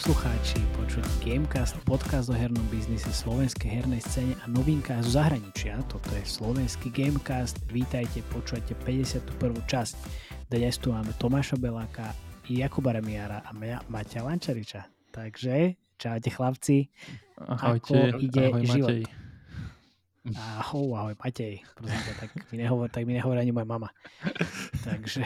poslucháči, počúvať Gamecast, podcast o hernom biznise, slovenskej hernej scéne a novinkách zo zahraničia. Toto je slovenský Gamecast. Vítajte, počúvate 51. časť. Dnes tu máme Tomáša Beláka, Jakuba Remiara a mňa Maťa Lančariča. Takže, čaute chlapci. Ahojte, ako ide ahoj život? Matej. Ahoj, ahoj Matej. Prosím ťa, tak mi nehovor, tak mi nehovorí ani moja mama. Takže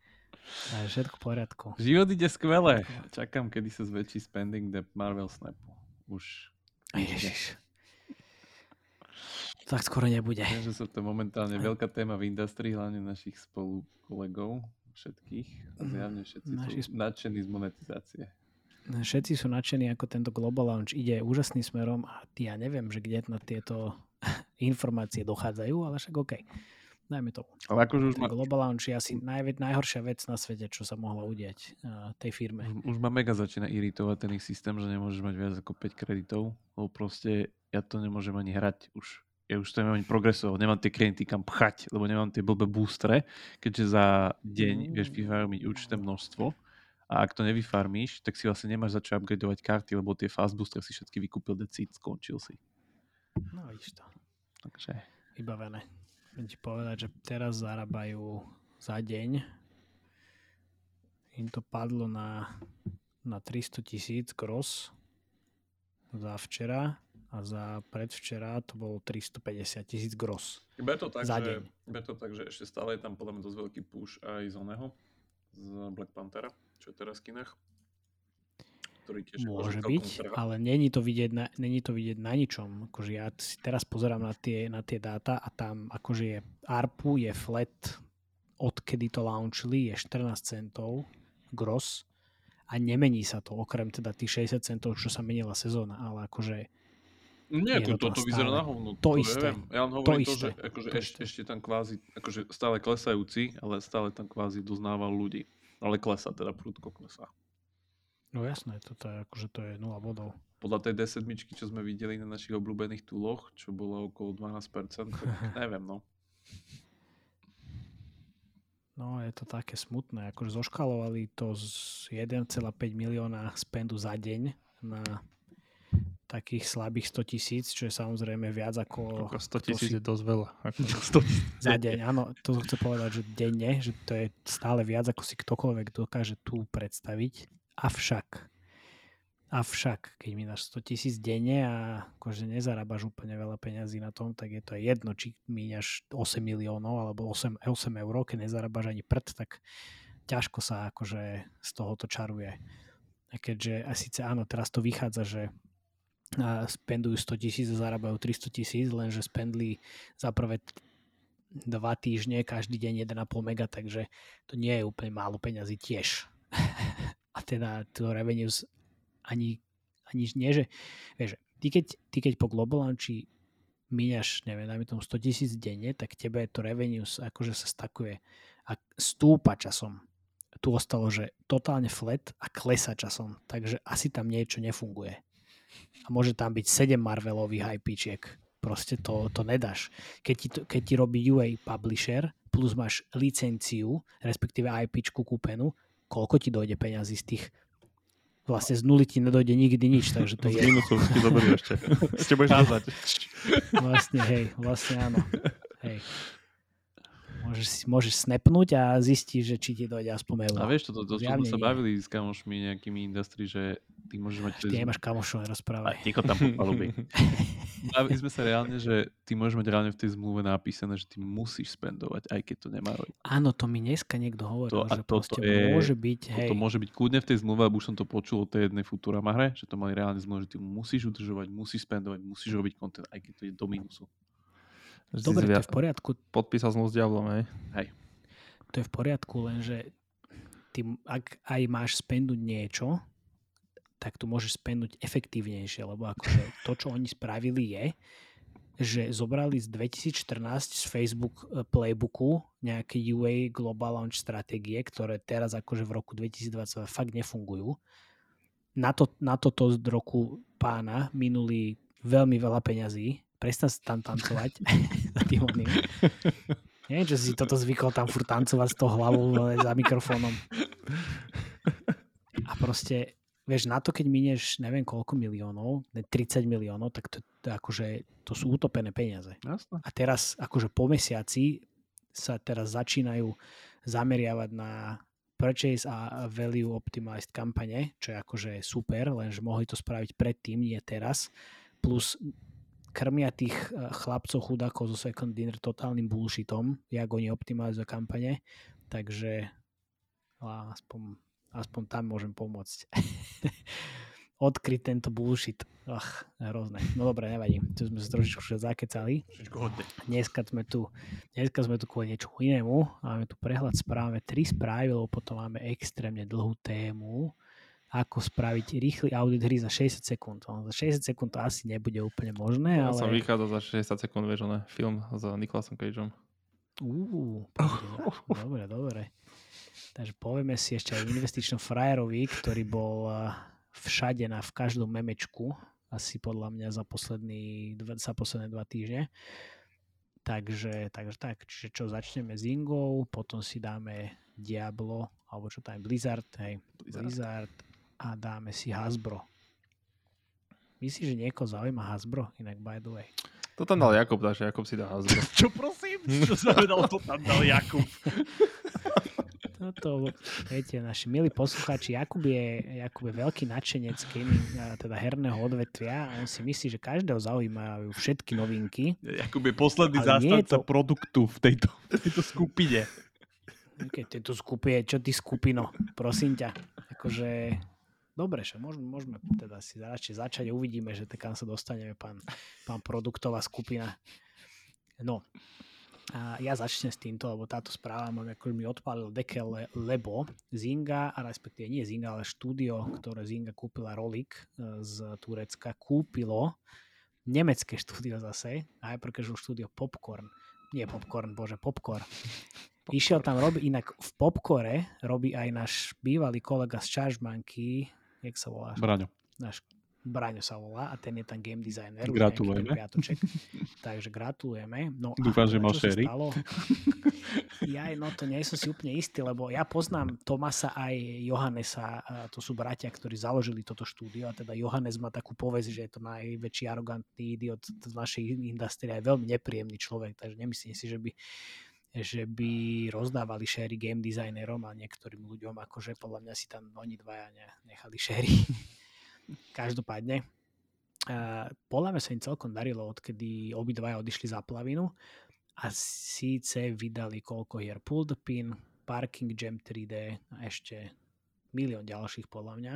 všetko v poriadku. Život ide skvele. Čakám, kedy sa zväčší spending the Marvel Snapu. Už. Ježiš. Tak skoro nebude. Viem, že sa to momentálne veľká téma v industrii, hlavne našich spolu kolegov, všetkých. A zjavne všetci Naši sú nadšení z monetizácie. Všetci sú nadšení, ako tento Global Launch ide úžasným smerom a ja neviem, že kde na tieto informácie dochádzajú, ale však OK. Dajme to. Ale akože už ma, Global Launch je asi najved, najhoršia vec na svete, čo sa mohla udiať uh, tej firme. už, už ma mega začína iritovať ten ich systém, že nemôžeš mať viac ako 5 kreditov, lebo proste ja to nemôžem ani hrať už. Ja už to nemám ani progresovať, nemám tie kredity kam pchať, lebo nemám tie blbé boostre, keďže za deň vieš Mm. vyfarmiť určité množstvo a ak to nevyfarmíš, tak si vlastne nemáš za čo upgradovať karty, lebo tie fast boostre si všetky vykúpil decít, skončil si. No vidíš to. Takže Vybavené. Chcem ti povedať, že teraz zarábajú za deň. Im to padlo na, na 300 tisíc gross za včera a za predvčera to bolo 350 tisíc gross. Iba to tak, Za že, deň. iba to tak, že ešte stále je tam podľa mňa dosť veľký push aj z oného, z Black Panthera, čo je teraz v kinách. Ktorý tiež Môže byť, trvá. ale není to vidieť na, není to vidieť na ničom. Akože ja si teraz pozerám na tie, na tie dáta a tam akože je ARPU, je flat, odkedy to launchli, je 14 centov gross a nemení sa to, okrem teda tých 60 centov, čo sa menila sezóna, ale akože Nie, to, to tam to, to vyzerá na hovno. To ja isté. viem. Ja len To hovorím to, isté. že akože To ešte, ešte tam kvázi, akože stále klesajúci, ale stále tam kvázi doznával ľudí. Ale klesa, teda prudko klesá. no jasné, toto je, akože to je 0 bodov. Podľa tej D7, čo sme videli na našich obľúbených túloch, čo bolo okolo 12%, tak neviem, no. No je to také smutné, akože zoškalovali to z 1,5 milióna spendu za deň na takých slabých 100 tisíc, čo je samozrejme viac ako... Ako 100 kto tisíc si- je dosť veľa. Ako, Za deň, áno, to chcem povedať, že denne, že to je stále viac, ako si ktokoľvek dokáže tu predstaviť. Avšak, avšak, keď mi dáš 100 tisíc denne a akože nezarábaš úplne veľa peňazí na tom, tak je to jedno, či míňaš 8 miliónov alebo 8, 8 eur, keď nezarábaš ani prd, tak ťažko sa akože z toho to čaruje. A keďže, a síce áno, teraz to vychádza, že a spendujú 100 tisíc a zarábajú 300 tisíc, lenže spendli za prvé dva týždne, každý deň 1,5 mega, takže to nie je úplne málo peňazí tiež. a teda to revenues ani, ani nie, že vieš, ty keď, ty keď po Global Launchi míňaš, neviem, dajme tomu 100 tisíc denne, tak tebe to revenues akože sa stakuje a stúpa časom. Tu ostalo, že totálne flat a klesa časom, takže asi tam niečo nefunguje. A môže tam byť 7 Marvelových IPčiek. Proste to, to nedáš. Keď ti, to, keď ti robí UA publisher, plus máš licenciu, respektíve IPčku kúpenú, koľko ti dojde peňazí z tých vlastne z nuly ti nedojde nikdy nič, takže to z je minusu ti zoberú ešte. ešte budeš dodať. vlastne, hej, vlastne áno. Hej. Môžeš, si, môžeš snapnúť a zistiť, že či ti dojde aspoň euro. A vieš, toto, to, to, Zjavne sme sa bavili s kamošmi nejakými industry, že ty môžeš mať... Ty nemáš kamošov, A nerozprávaj. ticho tam po palube. Bavili sme sa reálne, že ty môžeš mať reálne v tej zmluve napísané, že ty musíš spendovať, aj keď to nemá. Áno, to mi dneska niekto hovoril, To- že toto proste je- môže byť, hej, To môže byť kľudne v tej zmluve, lebo už som to počul od tej jednej Futurama hre, že to mali reálne zmluve, že ty musíš udržovať, musíš spendovať, musíš robiť content, aj keď to je do minusu. dobre, to je v poriadku, Podpísal zmluvu s Diablom, hej? to je v poriadku, lenže ty, ak aj máš spenduť niečo, tak tu môžeš spendnúť efektívnejšie, lebo akože to, čo oni spravili je, že zobrali z 2014 z Facebook eh, playbooku nejaké UA Global Launch stratégie, ktoré teraz akože v roku 2022 fakt nefungujú. Na, to, na toto z roku pána minuli veľmi veľa peňazí, prestan sa tam tancovať za tým oným. Neviem, čo si toto zvykol tam furt tancovať s tou hlavou vole, za mikrofónom. A proste, vieš, na to, keď minieš neviem koľko miliónov, ne 30 miliónov, tak to, to, akože, to sú utopené peniaze. Jasné. A teraz, akože po mesiaci sa teraz začínajú zameriavať na purchase a value optimized kampane, čo je akože super, lenže mohli to spraviť predtým, nie teraz. Plus krmia tých eh, chlapcov chudákov zo Second Dinner totálnym bullshitom, jak oni optimalizujú kampane, takže aspoň, aspoň tam môžem pomôcť. Odkryť tento bullshit. Ach, hrozné. No dobre, nevadí. Tu sme sa trošičku zakecali. Dneska sme tu, dneska sme tu kvôli niečo inému. Máme tu prehľad správ, máme tri správy, lebo potom máme extrémne dlhú tému ako spraviť rýchly audit hry za 60 sekúnd. No, za 60 sekúnd to asi nebude úplne možné, Ja ale... som vychádzal za 60 sekúnd, vieš, ne? film s Nikolasom Cageom. Uú, dobre, dobre. Takže povieme si ešte aj investičnom frajerovi, ktorý bol eh, všade na v každom memečku, asi podľa mňa za, posledný, za posledné dva týždne. Takže, takže tak, čiže čo, začneme s Ingou, potom si dáme Diablo, alebo čo tam je Blizzard, hej, Blizzard. Blizzard a dáme si Hasbro. Myslíš, že niekoho zaujíma Hasbro? Inak by the way. To tam dal Jakub, takže Jakub si dá Hasbro. Čo prosím? Čo znamenalo to tam dal Jakub? Toto, viete, naši milí poslucháči, Jakub je, Jakub je veľký nadšenec gaming, teda herného odvetvia a on si myslí, že každého zaujímajú všetky novinky. Jakub je posledný zástanca to- produktu v tejto, v tejto skupine. Keď tejto skupie, čo ty skupino, prosím ťa. Akože, dobre, že môžeme, môžeme teda si radšej začať a uvidíme, že kam sa dostaneme, pán, pán produktová skupina. No, a ja začnem s týmto, lebo táto správa akože mi odpálil dekel, le- lebo Zinga, a respektíve nie Zinga, ale štúdio, ktoré Zinga kúpila Rolik e, z Turecka, kúpilo nemecké štúdio zase, Hypercasual štúdio Popcorn. Nie Popcorn, bože, Popcorn. Išiel tam robiť, inak v Popcore robí aj náš bývalý kolega z Chargemanky, jak sa volá? Braňo. náš Braňo sa volá a ten je tam game designer. Gratulujeme. Takže gratulujeme. No Dúfam, že mal stalo? Ja, no to nie som si úplne istý, lebo ja poznám Tomasa aj Johannesa, to sú bratia, ktorí založili toto štúdio a teda Johannes má takú povesť, že je to najväčší arogantný idiot v našej industrii a je veľmi nepríjemný človek, takže nemyslím si, že by že by rozdávali shéry game designerom a niektorým ľuďom, akože podľa mňa si tam oni dvaja ne- nechali shéry. Každopádne, uh, podľa mňa sa im celkom darilo, odkedy obidvaja odišli za plavinu a síce vydali koľko hier Pull the Pin, Parking Jam 3D a ešte milión ďalších podľa mňa.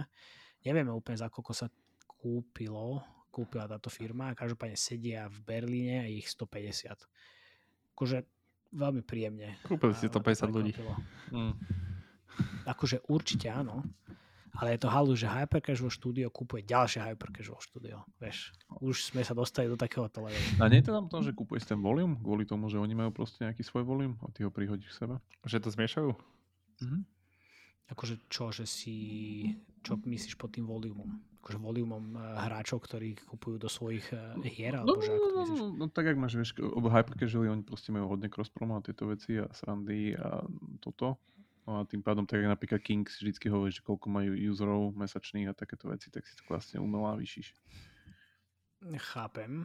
Nevieme úplne za koľko sa kúpilo, kúpila táto firma a každopádne sedia v Berlíne a ich 150. Akože veľmi príjemne. Kúpili si ma to 150 ľudí. prekvapilo. Mm. Akože určite áno, ale je to halu, že Hypercasual Studio kúpuje ďalšie Hypercasual Studio. Vieš, už sme sa dostali do takéhoto levelu. A nie je to tam to, že kúpuješ ten volume, kvôli tomu, že oni majú proste nejaký svoj volume a ty ho prihodíš k sebe? Že to zmiešajú? Mhm. Akože čo, že si, čo myslíš pod tým volumom? Akože volumom eh, hráčov, ktorí kupujú do svojich eh, hier, No, alebo že ako to no, myslíš? no, no, tak jak máš, vieš, hypercasually, oni proste majú hodne cross a tieto veci a srandy a toto. No a tým pádom, tak jak napríklad Kings vždycky hovorí, že koľko majú userov mesačných a takéto veci, tak si to vlastne umelá vyšíš. Chápem.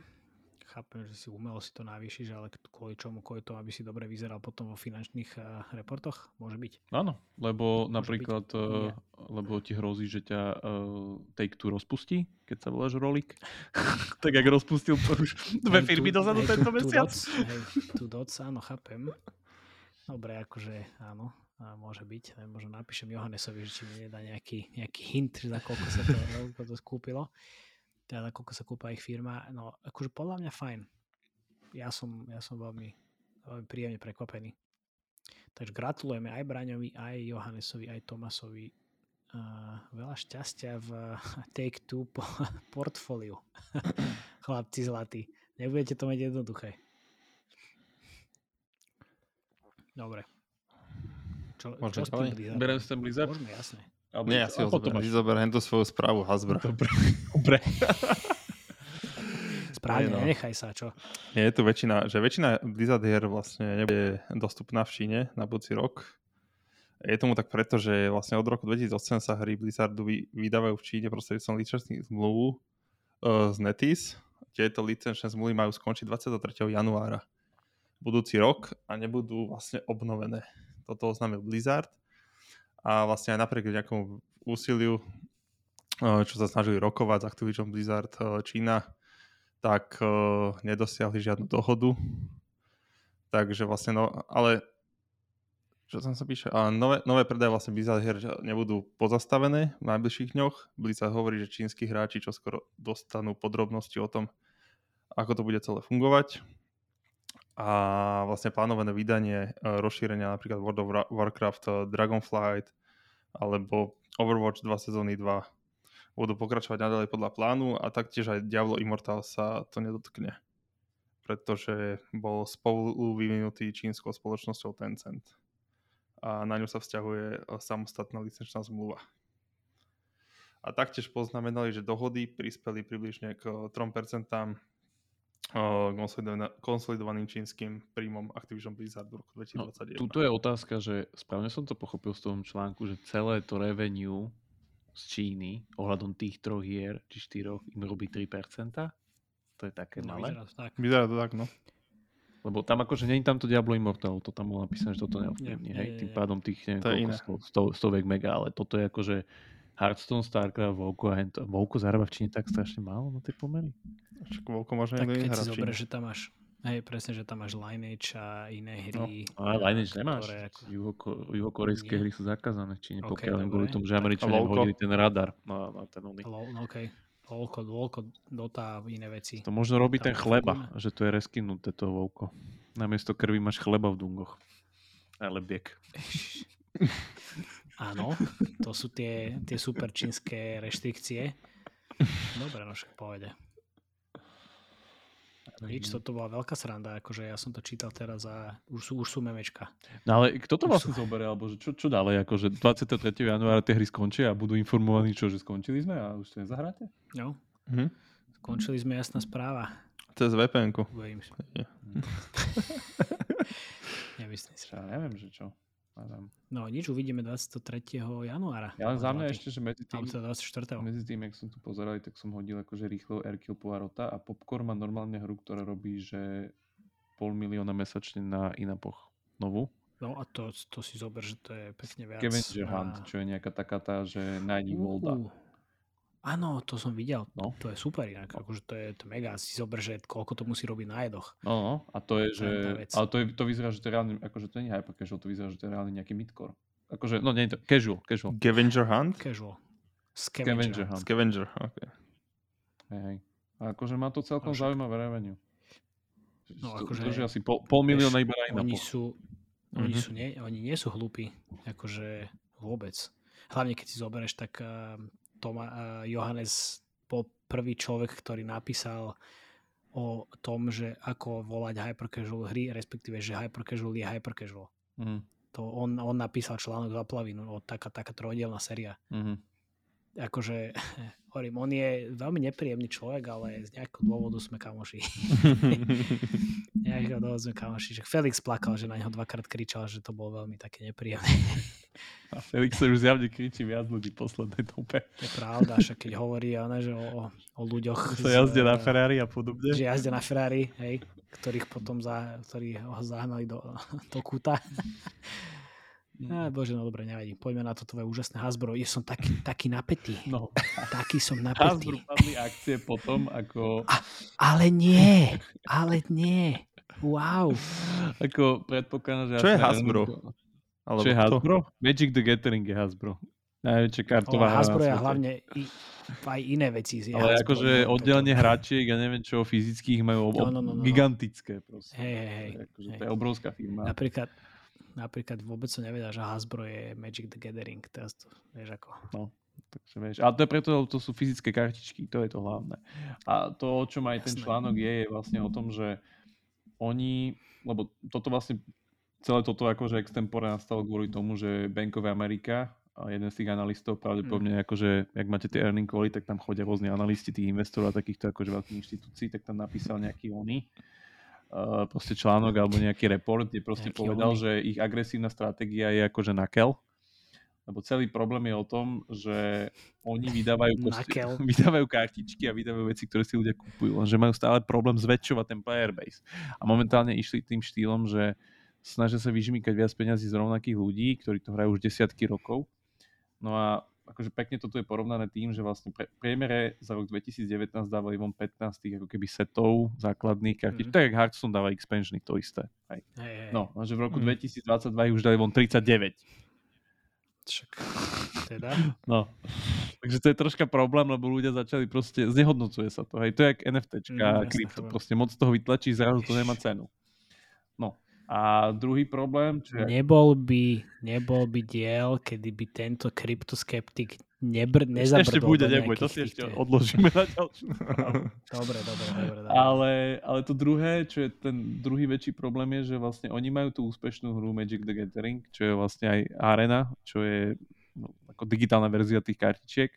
Chápem, že si umelo si to navýšiš, ale kvôli čomu? Kvôli tomu, aby si dobre vyzeral potom vo finančných eh, reportoch? Môže byť. Áno, lebo Môže napríklad, byť. Uh, lebo ti hrozí, že ťa uh, Take-Two rozpustí, keď sa voláš Rolik. tak jak rozpustil to už dve firmy dozadu tento mesiac. tu doc, áno, chápem. Dobre, akože áno, môže byť. Možno napíšem Johannesovi, že či mi nedá nejaký, nejaký hint, že za koľko sa to, koľko to skúpilo. Teda za koľko sa kúpa ich firma. No, akože podľa mňa fajn. Ja som, ja som veľmi, veľmi príjemne prekvapený. Takže gratulujeme aj Braňovi, aj Johannesovi, aj Tomasovi. Uh, veľa šťastia v Take-Two po, portfóliu. Chlapci zlatí. Nebudete to mať jednoduché. Dobre. Čo, Môžeme čo? Berem si ten Blizzard? Môžeme, jasné. Alebo Nie, ja si ho zoberiem. Ty zoberiem tú svoju správu Hasbro. Dobre. Dobre. Správne, no. nenechaj sa, čo? Nie, je tu väčšina, že väčšina Blizzard hier vlastne nebude dostupná v Číne na budúci rok. Je tomu tak preto, že vlastne od roku 2008 sa hry Blizzardu vy, vydávajú v Číne prostredníctvom licenčných zmluvu uh, z Netis. Tieto licenčné zmluvy majú skončiť 23. januára budúci rok a nebudú vlastne obnovené. Toto oznámil Blizzard a vlastne aj napriek nejakomu úsiliu, uh, čo sa snažili rokovať s Activision Blizzard uh, Čína, tak uh, nedosiahli žiadnu dohodu. Takže vlastne, no, ale čo tam sa píše, a nové, nové predaje vlastne Blizzard hier nebudú pozastavené v najbližších dňoch. Blizzard hovorí, že čínsky hráči čo skoro dostanú podrobnosti o tom, ako to bude celé fungovať. A vlastne plánované vydanie uh, rozšírenia napríklad World of Warcraft uh, Dragonflight alebo Overwatch 2 sezóny 2 budú pokračovať naďalej podľa plánu a taktiež aj Diablo Immortal sa to nedotkne, pretože bol spolu vyvinutý čínskou spoločnosťou Tencent a na ňu sa vzťahuje e, samostatná licenčná zmluva. A taktiež poznamenali, že dohody prispeli približne k 3% e, konsolidovaným čínskym príjmom Activision Blizzard v roku 2021. No, tuto je otázka, že správne som to pochopil z tom článku, že celé to revenue z Číny ohľadom tých troch hier, či štyroch, im robí 3%. To je také No, malé. vyzerá to tak. Vyzerá to tak, no. Lebo tam akože je tam to Diablo Immortal, to tam bolo napísané, že toto Nie, neovplyvní, hej, nie, tým pádom tých, neviem, To je koľko, sto, stoviek mega, ale toto je akože Hearthstone, Starcraft, Vovko a hento. Vovko zarába v Číne tak strašne málo na tie pomery. Však Volko možno Tak niekto keď si v Číne. zoberieš, že tam máš Hej, presne, že tam máš Lineage a iné hry. A Lineage nemáš. ktoré ako- Juhoko- Juhokorejské hry sú zakázané v Číne, OK, pokiaľ kvôli tomu, že Američania hodili ten radar na, na ten oný. No okej. Lolko, Lolko, Dota a iné veci. To možno robí Tam ten chleba, funguje. že to je reskinuté to Vovko. Namiesto krvi máš chleba v dungoch. Ale biek. Áno, to sú tie, tie super čínske reštrikcie. Dobre, no však povede. Nič, toto bola veľká sranda, akože ja som to čítal teraz a už sú, už sú memečka. No ale kto to Už vlastne sú- zoberie, alebo že čo, čo ďalej, akože 23. januára tie hry skončia a budú informovaní, čo, že skončili sme a už to nezahráte? No, Mhm. skončili sme jasná správa. Cez VPN-ku. Bojím sa. Nie. Nemyslím si. Ja neviem, že čo. Neviem. No nič, uvidíme 23. januára. Ja len za mňa ešte, že medzi tým, Alebo teda 24. medzi tým, jak som tu pozeral, tak som hodil akože rýchlo Erkill Poirota a Popcorn má normálne hru, ktorá robí, že pol milióna mesačne na Inapoch. Novú. No a to, to si zober, že to je pekne viac. Scavenger Hunt, čo je nejaká taká tá, že nájdi Volda. Áno, to som videl. No. To je super inak. Akože to je to mega. Si zober, že koľko to musí robiť na jedoch. No, no, a to je, To že... Ale to, je, to vyzerá, že to je reálne, akože to nie je hyper casual, to vyzerá, že to je reálne nejaký midcore. Akože, no nie je to, casual, casual. Scavenger Hunt? Casual. Scavenger Scavenger. Hunt. Scavenger, ok. Hej, hej. A akože má to celkom No zaujímavé revenue. No, To- akože, to, že asi pol, pol milióna iba na Oni sú, oni, Mhm. sú nie, oni nie sú hlúpi. Akože vôbec. Hlavne keď si zoberieš, tak uh, Toma, uh, Johannes bol prvý človek, ktorý napísal o tom, že ako volať hypercasual hry, respektíve, že hypercasual je hypercasual. Mhm, To on, on napísal článok za plavinu, o taká, taká trojdelná séria. mhm. Akože, hovorím, on je veľmi nepríjemný človek, ale z nejakého dôvodu sme kamoši. nejakého dôvodu sme kamoši. Že Felix plakal, že na neho dvakrát kričal, že to bolo veľmi také nepríjemné. A Felix sa už zjavne kričí viac ľudí v poslednej dobe. To je pravda, však keď hovorí ona, že o, o, ľuďoch. Sa jazdia na Ferrari a podobne. Že jazdia na Ferrari, hej, ktorých potom za, ktorí ho zahnali do, do kúta. Á, bože, no dobre, nevadí. Poďme na to tvoje úžasné Hasbro. Ja som taký, taký napätý. No, Taký som Hasbro napätý. padli akcie potom, ako, Ale nie, ale nie. Wow. ako predpokladám, že... Čo je Hasbro? Alebo Čo je? Hasbro? Magic the Gathering je Hasbro. Najväčšia kartová hra Hasbro je hlavne i, aj iné veci. je Ale Hasbro, akože no, oddelenie hráčiek a neviem čo, fyzických majú ob- No, no, no, no, no. gigantické proste. Hej, hej, hej. Akože to je obrovská firma. Napríklad, napríklad vôbec som nevedel, že Hasbro je Magic the Gathering. Teraz to, vieš ako. Takže vieš, a to je preto, lebo to sú fyzické kartičky, to je to hlavné. A to, o čom aj ten Jasné. článok je, je vlastne o tom, že oni, lebo toto vlastne, celé toto akože extempore nastalo kvôli tomu, že Bank of America a jeden z tých analistov pravdepodobne, mm. akože, jak máte tie earning quality, tak tam chodia rôzni analisti tých investorov a takýchto akože veľkých inštitúcií, tak tam napísal nejaký oný uh, proste článok alebo nejaký report, kde proste nejaký povedal, oný. že ich agresívna stratégia je akože nakel, lebo celý problém je o tom, že oni vydávajú, posti- vydávajú kartičky a vydávajú veci, ktoré si ľudia kupujú, lenže majú stále problém zväčšovať ten player base. A momentálne išli tým štýlom, že snažia sa vyžmýkať viac peniazí z rovnakých ľudí, ktorí to hrajú už desiatky rokov. No a akože pekne toto je porovnané tým, že vlastne pre, priemere za rok 2019 dávali von 15 tých ako keby setov základných kartič. Mm. Tak jak Hearthstone dáva expansiony, to isté. Hej. Hey, hey. No, že v roku mm. 2022 už dali von 39. Však teda. No. Takže to je troška problém, lebo ľudia začali proste, znehodnocuje sa to. Hej, to je jak NFTčka, mm, krypto, proste moc toho vytlačí, zrazu to nemá cenu. A druhý problém, čo je... Nebol by, nebol by diel, kedy by tento kryptoskeptik nebr- nezabrdol Ešte bude, nebude, to si ešte odložíme na ďalšiu Dobre, dobre, dobre. dobre. Ale, ale to druhé, čo je ten druhý väčší problém je, že vlastne oni majú tú úspešnú hru Magic the Gathering, čo je vlastne aj Arena, čo je no, ako digitálna verzia tých kartičiek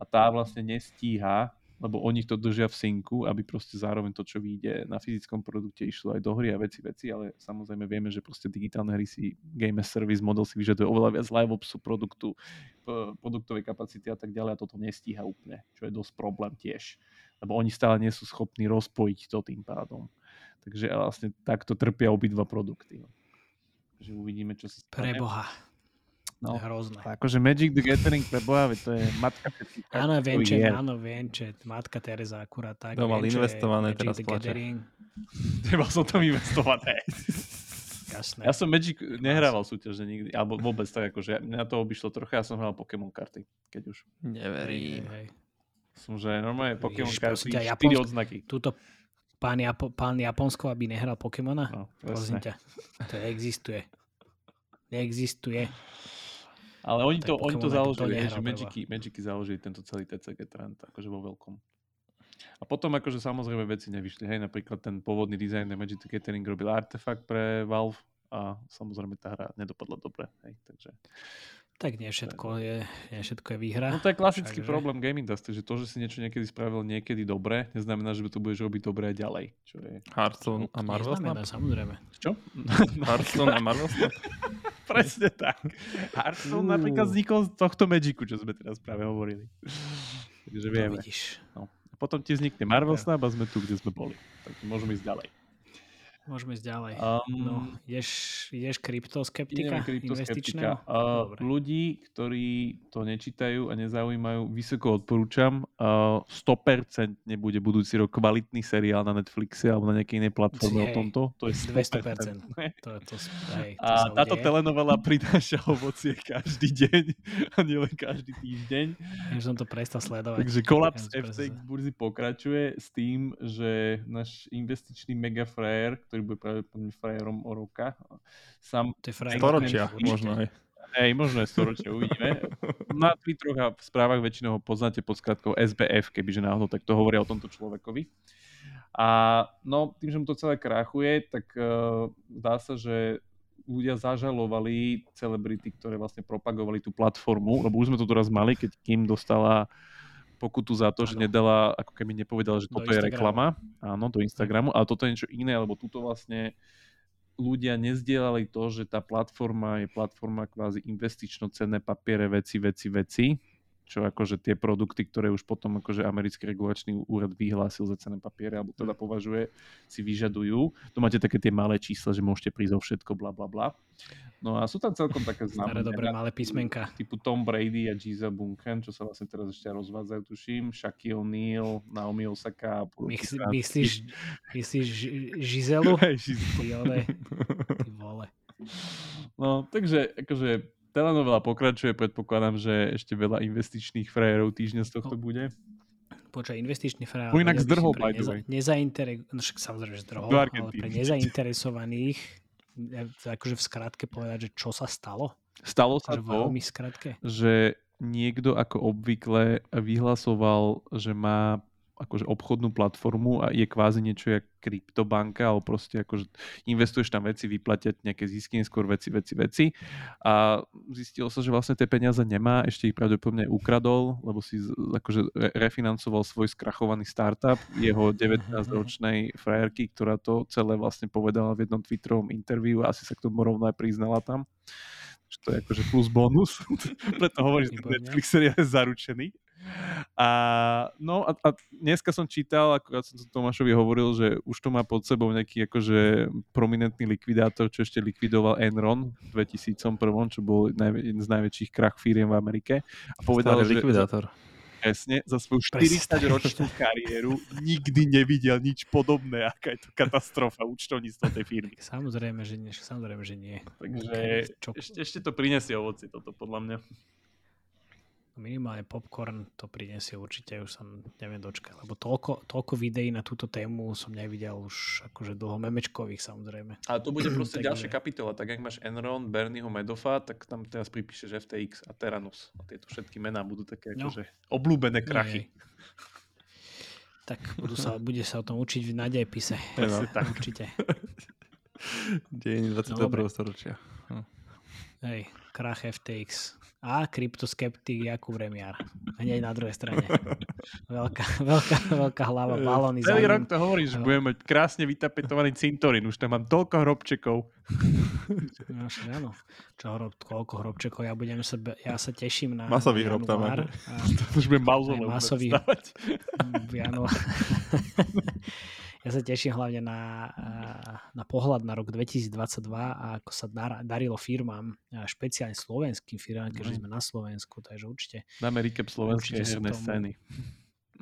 a tá vlastne nestíha lebo oni to držia v synku, aby proste zároveň to, čo vyjde na fyzickom produkte, išlo aj do hry a veci, veci, ale samozrejme vieme, že proste digitálne hry si game as service model si vyžaduje oveľa viac live opsu produktu, produktovej kapacity a tak ďalej a toto nestíha úplne, čo je dosť problém tiež, lebo oni stále nie sú schopní rozpojiť to tým pádom. Takže vlastne takto trpia obidva produkty. No. Takže uvidíme, čo sa stane. Preboha. No, hrozné. Akože Magic the Gathering pre Boha, to je matka všetkých. Áno, Venčet, áno, Venčet, matka Teresa akurát tak. To mal investované, teraz plače. Nemal som tam investované. Jasné. Ja som Magic nehrával súťaže nikdy, alebo vôbec tak, akože mňa to obišlo trocha, ja som hral Pokémon karty, keď už. Neverím. Hej, hej. Som, že normálne Pokémon karty, 4 Japonsko, odznaky. Túto pán, Japo, pán Japonsko, aby nehral Pokémona? No, ťa, to existuje. Neexistuje. Ale oni to, oni to založili, že Magicy, Magicy založili tento celý TCG trend, akože vo veľkom. A potom akože samozrejme veci nevyšli. Hej, napríklad ten pôvodný dizajn Magic Catering robil artefakt pre Valve a samozrejme tá hra nedopadla dobre. Hej, takže... Tak nie všetko je, nie všetko je výhra. No to je klasický Však, problém game industry, že to, že si niečo niekedy spravil niekedy dobre, neznamená, že by to budeš robiť dobre aj ďalej. Čo je... Hearthstone a Marvel Snap? samozrejme. Čo? Hearthstone a Marvel Snap? Presne tak. Hearthstone uh. napríklad vznikol z tohto Magicu, čo sme teraz práve hovorili. Takže vieme. vidíš. No. A potom ti vznikne Marvel Snap a sme tu, kde sme boli. Tak môžeme ísť ďalej. Môžeme ísť ďalej. Um, no, ideš, ideš kryptoskeptika? kryptoskeptika. Uh, ľudí, ktorí to nečítajú a nezaujímajú, vysoko odporúčam. Uh, 100% nebude budúci rok kvalitný seriál na Netflixe alebo na nejakej inej platforme o tomto. To je 200%. to, to, hej, to a táto udeje. telenovela prináša ovocie každý deň a nielen každý týždeň. Ja som to prestal sledovať. Takže kolaps FTX burzy pokračuje s tým, že náš investičný megafrayer, ktorý bude pravdepodobne frajerom o roka. Sam, to storočia, možno aj. Hej, možno aj storočia, uvidíme. Na Twitteroch a v správach väčšinou ho poznáte pod skratkou SBF, kebyže náhodou takto hovoria o tomto človekovi. A no, tým, že mu to celé krachuje, tak uh, dá sa, že ľudia zažalovali celebrity, ktoré vlastne propagovali tú platformu, lebo už sme to teraz mali, keď Kim dostala pokutu za to, ano. že nedala, ako keby nepovedala, že toto je reklama, áno, do Instagramu, ale toto je niečo iné, lebo tuto vlastne ľudia nezdielali to, že tá platforma je platforma kvázi investično cenné papiere, veci, veci, veci, čo akože tie produkty, ktoré už potom akože americký regulačný úrad vyhlásil za cené papiere, alebo teda považuje, si vyžadujú. Tu máte také tie malé čísla, že môžete prísť o všetko, bla bla bla. No a sú tam celkom také známe. dobré malé písmenka. Typu Tom Brady a Giza Bunken, čo sa vlastne teraz ešte rozvádzajú, tuším. Shaquille O'Neal, Naomi Osaka. Myslíš, myslíš, myslíš Žizelu? Ty, ty vole. No, takže akože telenovela pokračuje, predpokladám, že ešte veľa investičných frajerov týždňa z tohto no. bude. Počkaj, investičný frajer. Bo inak zdrhol, by way. Nezaintere... No však samozrejme, zdrhol, ale pre nezainteresovaných akože v skratke povedať, že čo sa stalo? Stalo sa to, skratke. že niekto ako obvykle vyhlasoval, že má akože obchodnú platformu a je kvázi niečo jak kryptobanka, alebo proste akože investuješ tam veci, vyplatia nejaké zisky, skôr veci, veci, veci. A zistilo sa, že vlastne tie peniaze nemá, ešte ich pravdepodobne ukradol, lebo si akože refinancoval svoj skrachovaný startup jeho 19-ročnej frajerky, ktorá to celé vlastne povedala v jednom Twitterovom interviu a asi sa k tomu rovno aj priznala tam že to je akože plus bonus. Preto hovoríš, že Netflix je zaručený. A, no a, a dneska som čítal, ako ja som to Tomášovi hovoril, že už to má pod sebou nejaký akože prominentný likvidátor, čo ešte likvidoval Enron v 2001, čo bol najv- jeden z najväčších krach firiem v Amerike. A povedal, Starý že, likvidátor. Presne, za svoju 40-ročnú kariéru nikdy nevidel nič podobné, aká je to katastrofa účtovníctva tej firmy. Samozrejme, že nie. Samozrejme, že nie. Takže Čo- ešte, ešte to prinesie ovoci toto podľa mňa. Minimálne popcorn to prinesie určite, už sa neviem dočkať, lebo toľko, toľko videí na túto tému som nevidel už akože dlho memečkových samozrejme. A to bude proste ďalšia kapitola. Tak ak máš Enron, Bernieho Medoffa, tak tam teraz pripíšeš FTX a Terranus. A tieto všetky mená budú také No. akože obľúbené krachy. Tak budú sa, bude sa o tom učiť v nadejpise. Presne tak. Určite. Dejiny 21. dobre. storočia. Hej, krach FTX. A kryptoskeptik Jakub Remiar. Hneď na druhej strane. Veľká, veľká, veľká hlava, balóny za Celý rok to hovoríš, že No. budeme mať krásne vytapetovaný cintorín. Už tam mám toľko hrobčekov. No, áno. Čo hrob, koľko hrobčekov, ja budem sa, ja sa teším na Masový hrob tam. A- Už budem mauzoleu Aj masový. v januári. ja sa teším hlavne na, na pohľad na rok 2022 a ako sa dar, darilo firmám, a špeciálne slovenským firmám, keďže sme na Slovensku, takže určite, Dáme recap slovenskej hernej scény.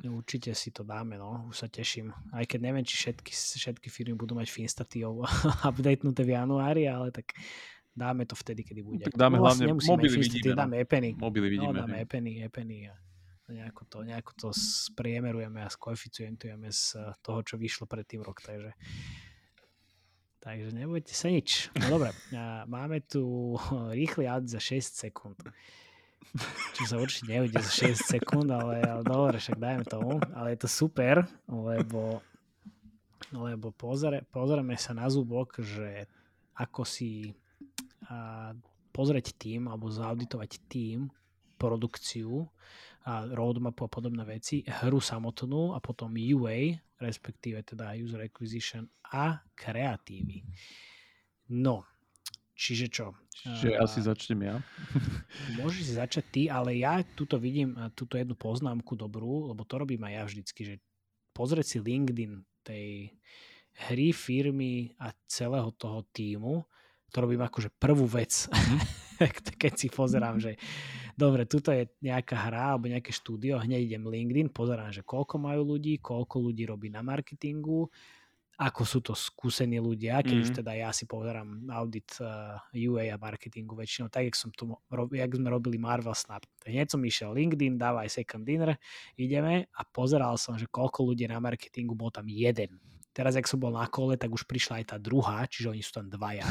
určite si to dáme, no, už sa teším. Aj keď neviem, či všetky, všetky firmy budú mať Finstatio updatenuté v januári, ale tak dáme to vtedy, kedy bude. tak dáme hlavne- mobily vidíme, no. dáme Epeny. Mobily No, vidíme. dáme hej. Epeny, Epeny a nejako to, nejako to spriemerujeme a skoeficientujeme z toho, čo vyšlo pred tým rok, takže takže nebojte sa nič. No dobre, máme tu rýchly aud za 6 sekúnd. Čo sa určite nehodí za 6 sekúnd, ale, ale dobre, však dajme tomu. Ale je to super, lebo, lebo pozrie, pozrieme sa na zúbok, že ako si a, pozrieť tým alebo zauditovať tým, produkciu, a roadmapu a podobné veci, hru samotnú a potom UA, respektíve teda User Acquisition a kreatívy. No, čiže čo? Čiže A- asi začnem ja. Môžeš si začať ty, ale ja tuto vidím túto jednu poznámku dobrú, lebo to robím aj ja vždycky, že pozrieť si LinkedIn tej hry, firmy a celého toho týmu, to robím akože prvú vec, keď si pozerám, že dobre, tuto je nejaká hra alebo nejaké štúdio, hneď idem LinkedIn, pozerám, že koľko majú ľudí, koľko ľudí robí na marketingu, ako sú to skúsení ľudia, keď mm. už Mhm. teda ja si pozerám audit uh, UA a marketingu väčšinou, tak jak, som rob, jak sme robili Marvel Snap. Hneď som išiel LinkedIn, dávaj second dinner, ideme a pozeral som, že koľko ľudí na marketingu, bol tam jeden. Teraz, ak som bol na kole, tak už prišla aj tá druhá, čiže oni sú tam dvaja.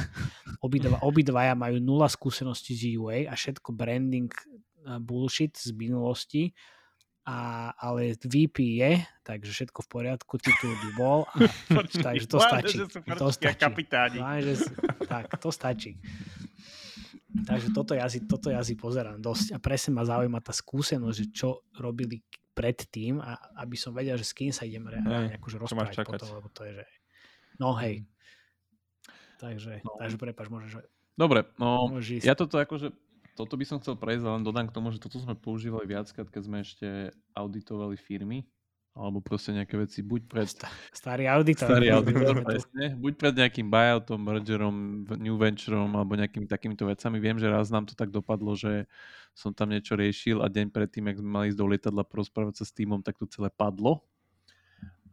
Obidva, obidvaja majú nula skúseností z UA a všetko branding uh, bullshit z minulosti. A, ale VP je, takže všetko v poriadku, titul by bol. A, takže to stačí. To stačí. kapitáni. Že, tak, to stačí. Takže toto ja, si, toto ja si pozerám dosť a presne ma zaujíma tá skúsenosť, že čo robili predtým a aby som vedel, že s kým sa idem reálne akože rozprávať potom, lebo to je, že no hej. Takže, No. takže prepáč, môžeš, Dobre, no ja toto akože, toto by som chcel prejsť, len dodám k tomu, že toto sme používali viackrát, keď sme ešte auditovali firmy, alebo proste nejaké veci, buď pred Sta- Starý auditor. starý auditor, presne, buď pred nejakým buyoutom, mergerom, new ventureom, alebo nejakými takýmito vecami. Viem, že raz nám to tak dopadlo, že som tam niečo riešil a deň predtým, ak sme mali ísť do lietadla porozprávať sa s týmom, tak to celé padlo.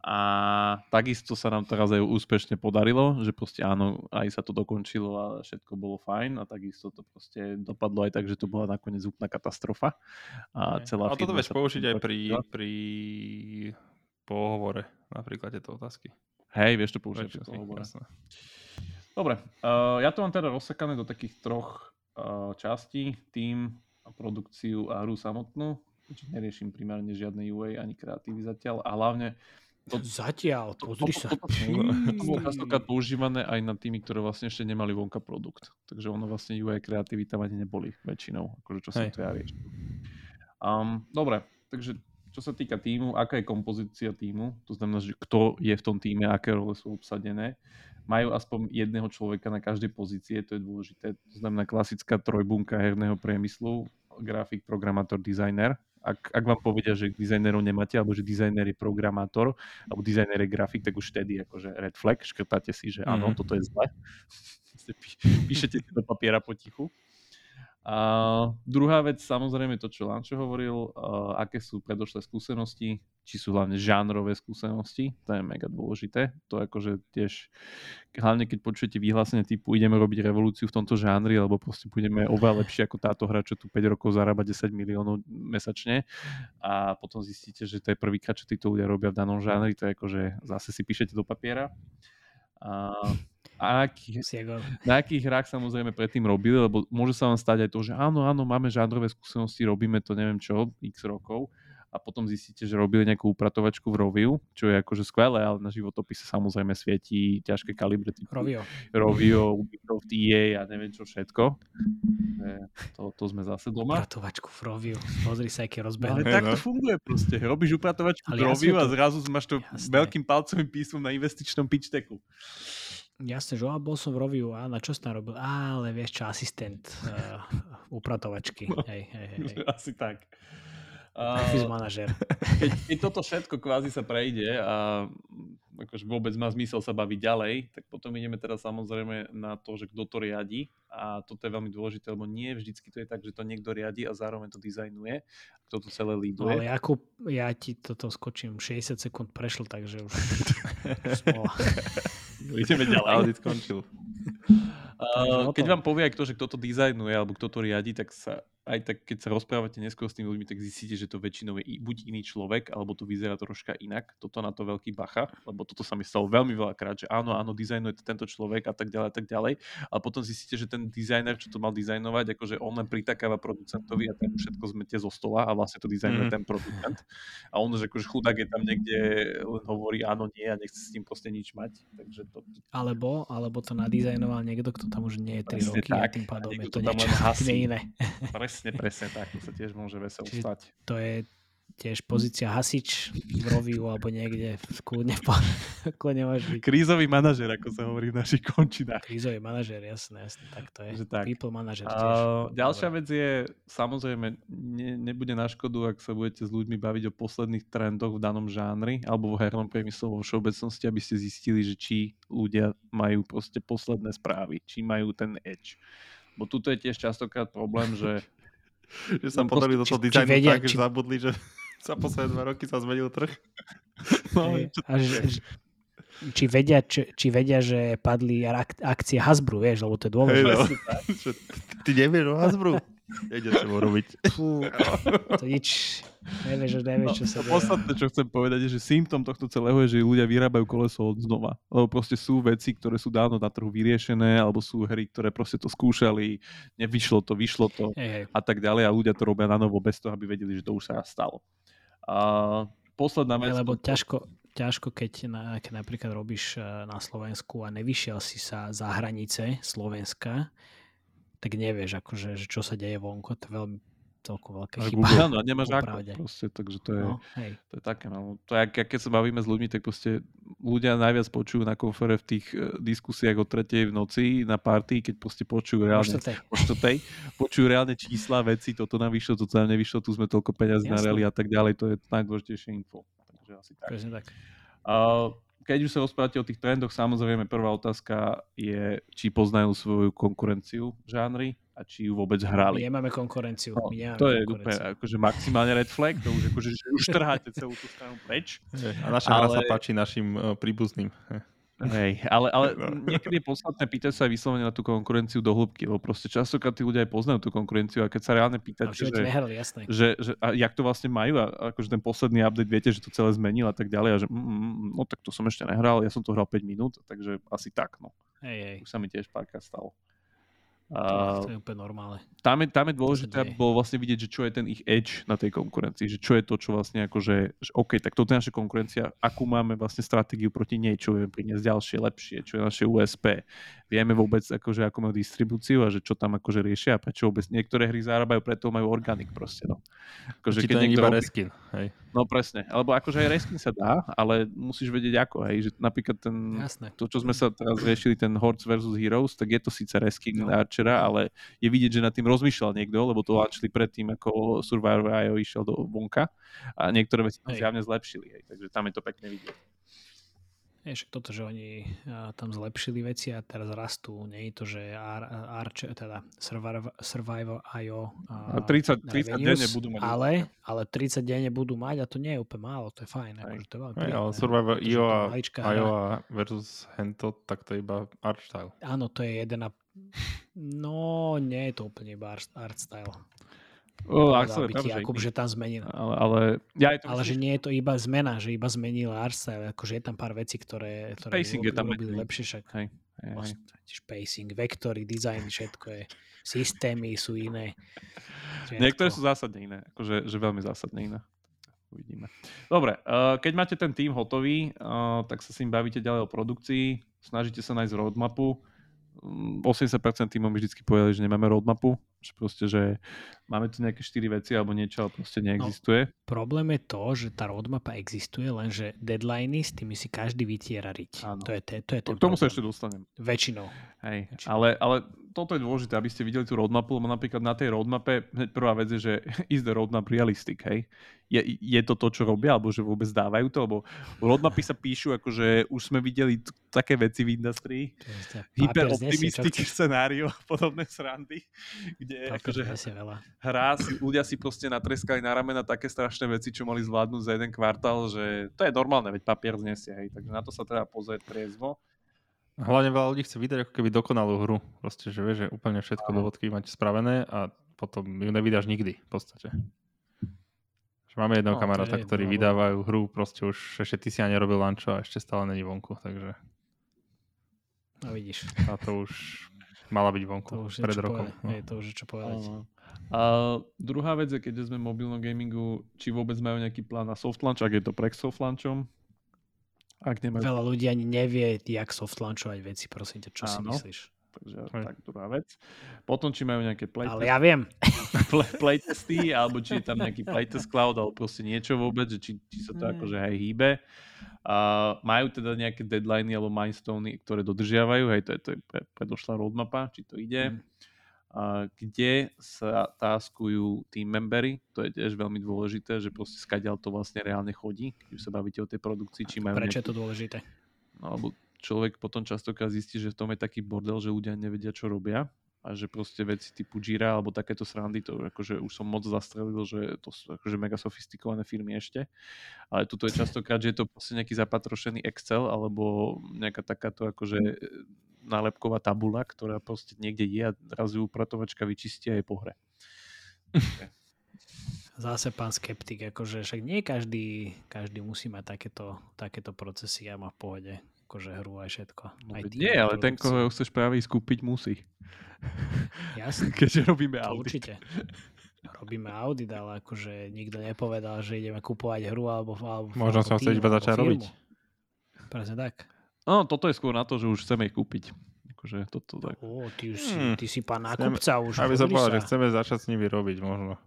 A takisto sa nám teraz aj úspešne podarilo, že proste áno, aj sa to dokončilo a všetko bolo fajn a takisto to proste dopadlo aj tak, že to bola nakoniec úplná katastrofa. A celá Ale toto vieš použiť aj pri, pri pohovore, napríklad tieto otázky. Hej, vieš to použiť pri pohovore. jasné. Dobre, uh, ja to mám teda rozsekané do takých troch uh, častí, tým, produkciu a hru samotnú. Čiže neriešim primárne žiadne UA ani kreatívy zatiaľ a hlavne to, Zatiaľ, pozri sa. To, to, to bolo častokrát používané aj na tými, ktoré vlastne ešte nemali vonka produkt. Takže ono vlastne UI kreatívy tam ani neboli väčšinou, akože čo som to ja riešil. Um, dobre, takže čo sa týka týmu, aká je kompozícia týmu, to znamená, že kto je v tom týme, aké role sú obsadené. Majú aspoň jedného človeka na každej pozície, to je dôležité. To znamená klasická trojbunka herného priemyslu, grafik, programátor, designer ak, ak vám povedia, že dizajnerov nemáte, alebo že dizajner je programátor, alebo dizajner je grafik, tak už vtedy akože red flag, škrtáte si, že áno, mm. toto je zle. Píšete si do papiera potichu. A druhá vec, samozrejme to, čo Lančo hovoril, uh, aké sú predošlé skúsenosti, či sú hlavne žánrové skúsenosti, to je mega dôležité. To akože tiež, hlavne keď počujete vyhlásenie typu ideme robiť revolúciu v tomto žánri, alebo proste budeme oveľa lepšie ako táto hra, čo tu 5 rokov zarába 10 miliónov mesačne a potom zistíte, že to je prvýkrát, čo títo ľudia robia v danom žánri, to je akože zase si píšete do papiera. A a na akých hrách samozrejme predtým robili, lebo môže sa vám stať aj to, že áno, áno, máme žánrové skúsenosti, robíme to neviem čo, x rokov a potom zistíte, že robili nejakú upratovačku v Roviu, čo je akože skvelé, ale na životopise samozrejme svietí ťažké kalibre typu Rovio, Rovio Ubisoft, EA a neviem čo všetko. To, to sme zase doma. Upratovačku v Roviu, pozri sa, aké rozbehne. Ale tak to funguje proste. Robíš upratovačku v Roviu a zrazu máš to jasné. veľkým palcovým písmom na investičnom pitch decku. Jasne, že bol som v Roviu, a na čo tam robil? Á, ale vieš čo, asistent uh, upratovačky. No, hej, hej, hej. Asi tak. Office manažer. Keď, keď toto všetko kvázi sa prejde a akože vôbec má zmysel sa baviť ďalej, tak potom ideme teda samozrejme na to, že kto to riadi a toto je veľmi dôležité, lebo nie vždycky to je tak, že to niekto riadi a zároveň to dizajnuje, kto to celé líduje. No, ale Jakub, ja ti toto skočím, 60 sekúnd prešlo, takže už Ideme ďalej. Audit skončil. Uh, keď vám povie aj kto, že kto to dizajnuje alebo kto to riadi, tak sa aj tak, keď sa rozprávate neskôr s tými ľuďmi, tak zistíte, že to väčšinou je buď iný človek, alebo to vyzerá troška inak. Toto na to veľký bacha, lebo toto sa mi stalo veľmi veľakrát, že áno, áno, dizajnuje to tento človek a tak ďalej a tak ďalej. A potom zistíte, že ten dizajner, čo to mal dizajnovať, akože on len pritakáva producentovi a ten všetko zmete zo stola a vlastne to dizajnuje mm. ten producent. A on, že akože chudák je tam niekde, len hovorí áno, nie a nechce s tým proste nič mať. Takže to... Alebo, alebo to nadizajnoval niekto, kto tam už nie je 3 Presne roky tak. a tým pádom je to niečo iné. Presne, presne tak. To sa tiež môže veselo stať. To je tiež pozícia hasič v roviu alebo niekde kľudne, po, kľudne môže byť. Krízový manažer, ako sa hovorí v našich končinách. Krízový manažer, jasné, jasné, tak to je. Že tak. People manažer tiež. A, ďalšia vec je, samozrejme, ne, nebude na škodu, ak sa budete s ľuďmi baviť o posledných trendoch v danom žánri alebo v hernom priemysle vo všeobecnosti, aby ste zistili, že či ľudia majú proste posledné správy, či majú ten edge. Bo tuto je tiež častokrát problém, že že sa no, podali do toho dizajnu vedia, tak, či... že zabudli, že za posledné dva roky sa zmenil trh. No, čo... a že, či vedia, či, či vedia, že padli akcie Hasbru, vieš, lebo to je dôležité. Hey, no. Ty nevieš o Hasbru? Nejde sa robiť. Fú, to nič, nevieš, nevieš, čo no, sa to podstatné, čo chcem povedať, je, že symptom tohto celého je, že ľudia vyrábajú koleso od znova. Lebo proste sú veci, ktoré sú dávno na trhu vyriešené, alebo sú hry, ktoré proste to skúšali, nevyšlo to, vyšlo to hey, hey. a tak ďalej a ľudia to robia na novo bez toho, aby vedeli, že to už sa stalo. A posledná vec... Lebo ťažko, ťažko, keď, na, keď napríklad robíš eh, na Slovensku a nevyšiel si sa za hranice Slovenska, tak nevieš, akože, že čo sa deje vonko, to je veľmi celkom veľká chyba. Google, áno, nemáš ako proste, takže to je, no, hej. to je také. No. To je, keď sa bavíme s ľuďmi, tak proste ľudia najviac počujú na konfere v tých uh, diskusiách o tretej v noci na party, keď proste počujú reálne štvrtej, počujú reálne čísla, veci, toto nám vyšlo, toto nám nevyšlo, tu sme toľko peniazí nareli a tak ďalej, to je najdôležitejšie info. Takže asi tak. tak. Uh, keď už sa rozprávate o tých trendoch, samozrejme prvá otázka je, či poznajú svoju konkurenciu žánry a či ju vôbec hrali. My nemáme konkurenciu. No, My nemáme to je úplne akože maximálne red flag, to už, akože, že už trháte celú tú stranu preč. A naša ale... hra sa páči našim uh, príbuzným. Hej, ale, ale niekedy je podstatné pýtať sa aj vyslovene na tú konkurenciu do hĺbky, lebo proste častokrát tí ľudia aj poznajú tú konkurenciu a keď sa reálne pýtate, že, nehrali, jasné. že, že a jak to vlastne majú a akože ten posledný update viete, že to celé zmenil a tak ďalej a že mm, mm, mm no tak to som ešte nehral, ja som to hral 5 minút, takže asi tak, no. Hej, hej. Už sa mi tiež párkrát stalo. Uh, to je úplne normálne. Tam je, tam je dôležité, aby bolo vlastne vidieť, že čo je ten ich edge na tej konkurencii, že čo je to, čo vlastne akože, že OK, tak toto je naša konkurencia, akú máme vlastne stratégiu proti nej, čo vieme priniesť ďalšie, lepšie, čo je naše USP. Vieme vôbec, akože, ako majú distribúciu a že čo tam akože riešia prečo vôbec niektoré hry zarábajú, preto majú organik proste. No. Akože, keď to je iba reskin, hej. No presne, alebo akože aj reskin sa dá, ale musíš vedieť ako, hej, že napríklad ten, Jasné. to, čo sme sa teraz riešili, ten Hordes versus Heroes, tak je to síce reskin no. Archera, ale je vidieť, že nad tým rozmýšľal niekto, lebo to lačili predtým, ako Survivor IO išiel do vonka a niektoré veci tam zjavne zlepšili, hej, takže tam je to pekne vidieť. Je však toto, že oni a, tam zlepšili veci a teraz rastú. Nie je to, že Ar, Arch, teda Survivor IO a 30, 30 denne budú mať. Ale, ale 30 denne budú mať a to nie je úplne málo, to je fajn. Akože to je veľmi Aj, ale Survivor IO a IO versus Hento, tak to je iba art style. Áno, to je jeden a... No, nie je to úplne iba art, art style. O, Axel, pravda, Jakub, že tam zmenil. Ale, ale, ja to ale že nie je to iba zmena, že iba zmenil Arstyle, akože je tam pár vecí, ktoré, ktoré Pacing je tam lepšie však. Hej, hej, hej. Pacing, vektory, design, všetko je. Systémy sú iné. Všetko. Niektoré sú zásadne iné, akože že veľmi zásadne iné. Uvidíme. Dobre, uh, keď máte ten tým hotový, uh, tak sa s ním bavíte ďalej o produkcii, snažíte sa nájsť roadmapu, 80% týmov mi vždy povedali, že nemáme roadmapu, že proste, že máme tu nejaké 4 veci alebo niečo, ale proste neexistuje. No, problém je to, že tá roadmapa existuje, lenže deadliny s tými si každý vytiera riť. Áno. To je, te, to je ten K tomu problém. sa ešte dostanem. Väčšinou. Hej, Väčšinou. Ale, ale toto je dôležité, aby ste videli tú roadmapu, lebo napríklad na tej roadmape prvá vec je, že is the roadmap realistic, hej? Je, je to to, čo robia, alebo že vôbec dávajú to, lebo roadmapy sa píšu, akože už sme videli t- také veci v industrii, hyperoptimistický scenáriu a podobné srandy, kde akože hra si, ľudia si proste natreskali na ramena také strašné veci, čo mali zvládnuť za jeden kvartál, že to je normálne, veď papier znesie, hej, takže na to sa treba pozrieť triezvo Hlavne veľa ľudí chce vydať ako keby dokonalú hru. Proste, že vieš, že úplne všetko do vodky mať spravené a potom ju nevydáš nikdy v podstate. Že máme jedného no, kamaráta, ktorí no, vydávajú hru, proste už ešte ty si ani nerobil lančo a ešte stále není vonku, takže... No vidíš. A to už mala byť vonku to už pred rokom. No. Je to už čo povedať. A druhá vec je, keď sme v mobilnom gamingu, či vôbec majú nejaký plán na soft launch, ak je to pre soft launchom, ak nemajú... Veľa ľudí ani nevie, jak soft launchovať veci, prosím ťa, čo Áno. si myslíš? Takže Hej. tak druhá vec. Potom, či majú nejaké playtesty. Ale ja viem. playtesty, alebo či je tam nejaký playtest cloud, alebo proste niečo vôbec, že či, či sa to mm. akože aj hýbe. Uh, majú teda nejaké deadliny alebo milestone, ktoré dodržiavajú, hej, to je, to je predošlá roadmapa, či to ide. Mm kde sa taskujú team membery, to je tiež veľmi dôležité, že proste skadiaľ to vlastne reálne chodí, keď sa bavíte o tej produkcii. Či majú Prečo nejaký... je to dôležité? No, lebo človek potom častokrát zistí, že v tom je taký bordel, že ľudia nevedia, čo robia a že proste veci typu Jira alebo takéto srandy, to akože už som moc zastrelil, že to sú akože mega sofistikované firmy ešte. Ale tuto je častokrát, že je to proste nejaký zapatrošený Excel alebo nejaká takáto akože nálepková tabula, ktorá proste niekde je a raz ju upratovačka vyčistí a je po hre. Zase pán skeptik, akože však nie každý, každý musí mať takéto, takéto procesy a má v pohode akože hru aj všetko. No, aj nie, ale ten, koho chceš práve skúpiť, musí. Jasne. Keďže robíme audit. Určite. Robíme audit, ale akože nikto nepovedal, že ideme kupovať hru alebo, alebo Možno sa chce iba začať robiť. Presne tak. No, toto je skôr na to, že už chceme ich kúpiť. Akože toto tak. Ó, ty, už si, hmm. ty si pán nákupca už. Aby som povedal, že chceme začať s nimi robiť možno.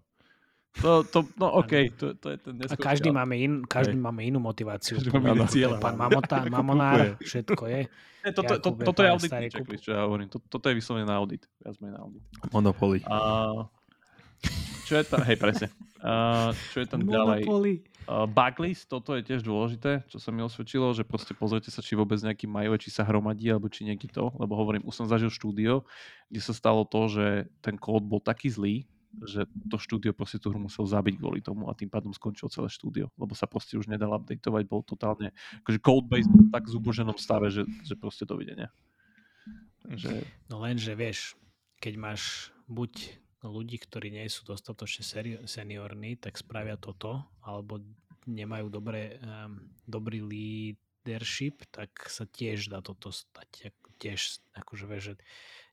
To, to, no OK, to, to je ten A každý, máme, in, každý máme inú motiváciu. Každý máme cieľ. Pán Mamota, Mamonár, všetko je. Ne, toto, to, to, toto je auditný checklist, čo ja hovorím. Toto, toto je vyslovene na audit. Viac na audit. Monopoly. A, čo je tam, hej, presne. A, čo je tam ďalej? Uh, backlist, toto je tiež dôležité, čo sa mi osvedčilo, že proste pozrite sa, či vôbec nejaký majú, či sa hromadí, alebo či nejaký to, lebo hovorím, už som zažil štúdio, kde sa stalo to, že ten kód bol taký zlý, že to štúdio proste tú hru musel zabiť kvôli tomu a tým pádom skončil celé štúdio, lebo sa proste už nedal updateovať, bol totálne, akože codebase tak zuboženom stave, že, že proste dovidenia. Že... No len, že vieš, keď máš buď ľudí, ktorí nie sú dostatočne seniorní, tak spravia toto, alebo nemajú dobré, um, dobrý leadership, tak sa tiež dá toto stať. Tiež, akože vieš, že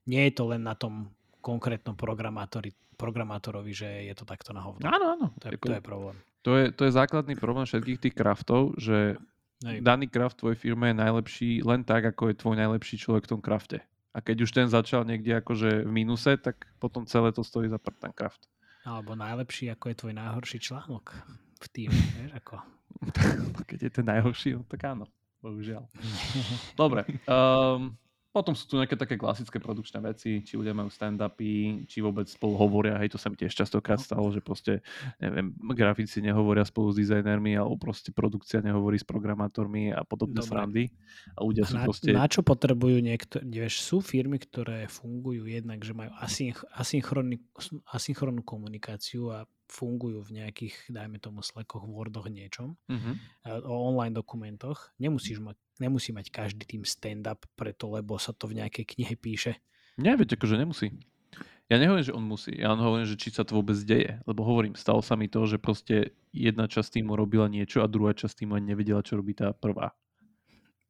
nie je to len na tom konkrétnom programátori, programátorovi, že je to takto na hovno. Áno, áno. To je, to je problém. To je, to je základný problém všetkých tých kraftov, že Hej. daný kraft v tvojej firme je najlepší len tak, ako je tvoj najlepší človek v tom krafte. A keď už ten začal niekde akože v mínuse, tak potom celé to stojí za prd kraft. Alebo najlepší, ako je tvoj najhorší článok v týme. Vieš, ako. Keď je ten najhorší, no tak áno. Bohužiaľ. Dobre. Um, potom sú tu nejaké také klasické produkčné veci, či ľudia majú stand-upy, či vôbec spolu hovoria, hej, to sa mi tiež častokrát stalo, že proste, neviem, grafici nehovoria spolu s dizajnermi, alebo proste produkcia nehovorí s programátormi a podobné Dobre. srandy. A ľudia sú Na, proste... na čo potrebujú niektoré, vieš, sú firmy, ktoré fungujú jednak, že majú asynch, asynchrónnu komunikáciu a fungujú v nejakých, dajme tomu, Slackoch, Wordoch, niečom, Mhm. a o online dokumentoch. Nemusíš mať, nemusí mať každý tým stand-up preto, lebo sa to v nejakej knihe píše. Nie, veď akože nemusí. Ja nehovorím, že on musí, ja len hovorím, že či sa to vôbec deje. Lebo hovorím, stalo sa mi to, že proste jedna časť týmu robila niečo a druhá časť týmu ani nevedela, čo robí tá prvá.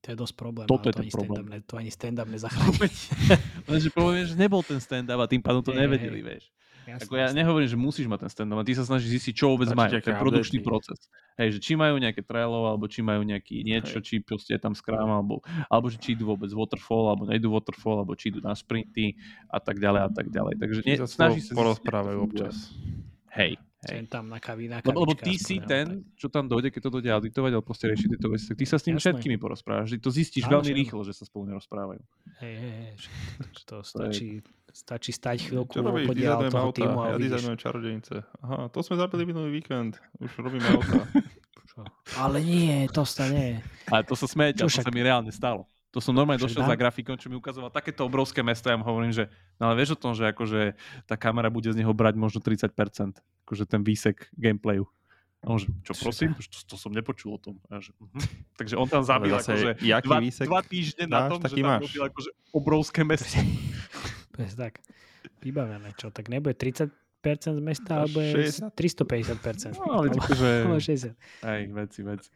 To je dosť problém. Toto je to ani problém. ne, to ani stand-up nezachráni. Lenže poviem, že nebol ten stand-up a tým pádom to nevedeli, hej. vieš. Jasné, Ako ja jasné. nehovorím, že musíš mať ten stand-up, ty sa snažíš zistiť, čo vôbec Stačí majú, ten produkčný updaty. proces. Hej, že či majú nejaké Trello, alebo či majú nejaký niečo, či proste je tam Scrum, alebo, alebo že či idú vôbec waterfall, alebo nejdú waterfall, alebo či idú na sprinty a tak ďalej a tak ďalej. Takže nie, Či sa porozprávajú občas. Hej, hej. Tam na kaví, na Lebo, lebo ty si ten, tak. čo tam dojde, keď to dojde auditovať, alebo proste riešiť tieto veci, tak ty sa s nimi Jasné. všetkými porozprávaš. Ty to zistíš Áno, veľmi že rýchlo, že sa spolu nerozprávajú. Hej, hej, hej, to stačí, stačí stať chvíľku Čo robíš? podiaľ toho auta. týmu a Ja uvidíš. dizajnujem čarodejnice. Aha, to sme zabili minulý víkend. Už robíme auta. Ale nie, to sa nie. Ale to sa a to však? sa mi reálne stalo. To som normálne Však došiel dám- za grafikom, čo mi ukazoval takéto obrovské mesto. Ja mu hovorím, že no ale vieš o tom, že akože tá kamera bude z neho brať možno 30%. Akože ten výsek gameplayu. A on, že, čo prosím? To, to som nepočul o tom. A že, mhm. Takže on tam zabil akože dva, dva týždne na tom, že tam máš. robil akože obrovské mesto. Presne tak. Vybavené, čo? Tak nebude 30% z mesta, Dáš alebo je 60? 350%. No, ale akože... alebo 60. Hej, veci, veci.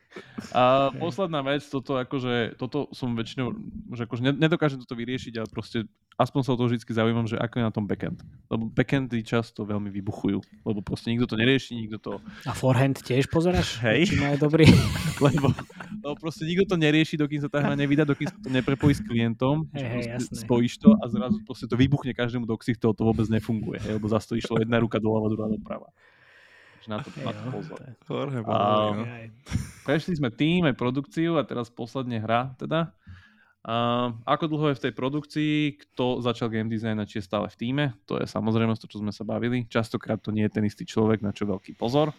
A Hej. posledná vec, toto akože, toto som väčšinou, že akože ne- nedokážem toto vyriešiť, ale proste aspoň sa o to vždy zaujímam, že ako je na tom backend. Lebo backendy často veľmi vybuchujú, lebo proste nikto to nerieši, nikto to, A forehand tiež pozeráš? Hej. Či má je dobrý? lebo, lebo proste nikto to nerieši, dokým sa tá hra nevydá, dokým sa to neprepojí s klientom, Hej, hej, jasné. spojíš to a zrazu proste to vybuchne každému do ksichtov, to vôbec nefunguje, hej, lebo zase to išlo jedna ruka doľava, druhá doprava. Na to, na to no, pozor. to Bohový, no. Prešli sme tým, aj produkciu a teraz posledne hra teda. Ako dlho je v tej produkcii, kto začal game design a či je stále v týme, to je samozrejme to, čo sme sa bavili. Častokrát to nie je ten istý človek, na čo veľký pozor.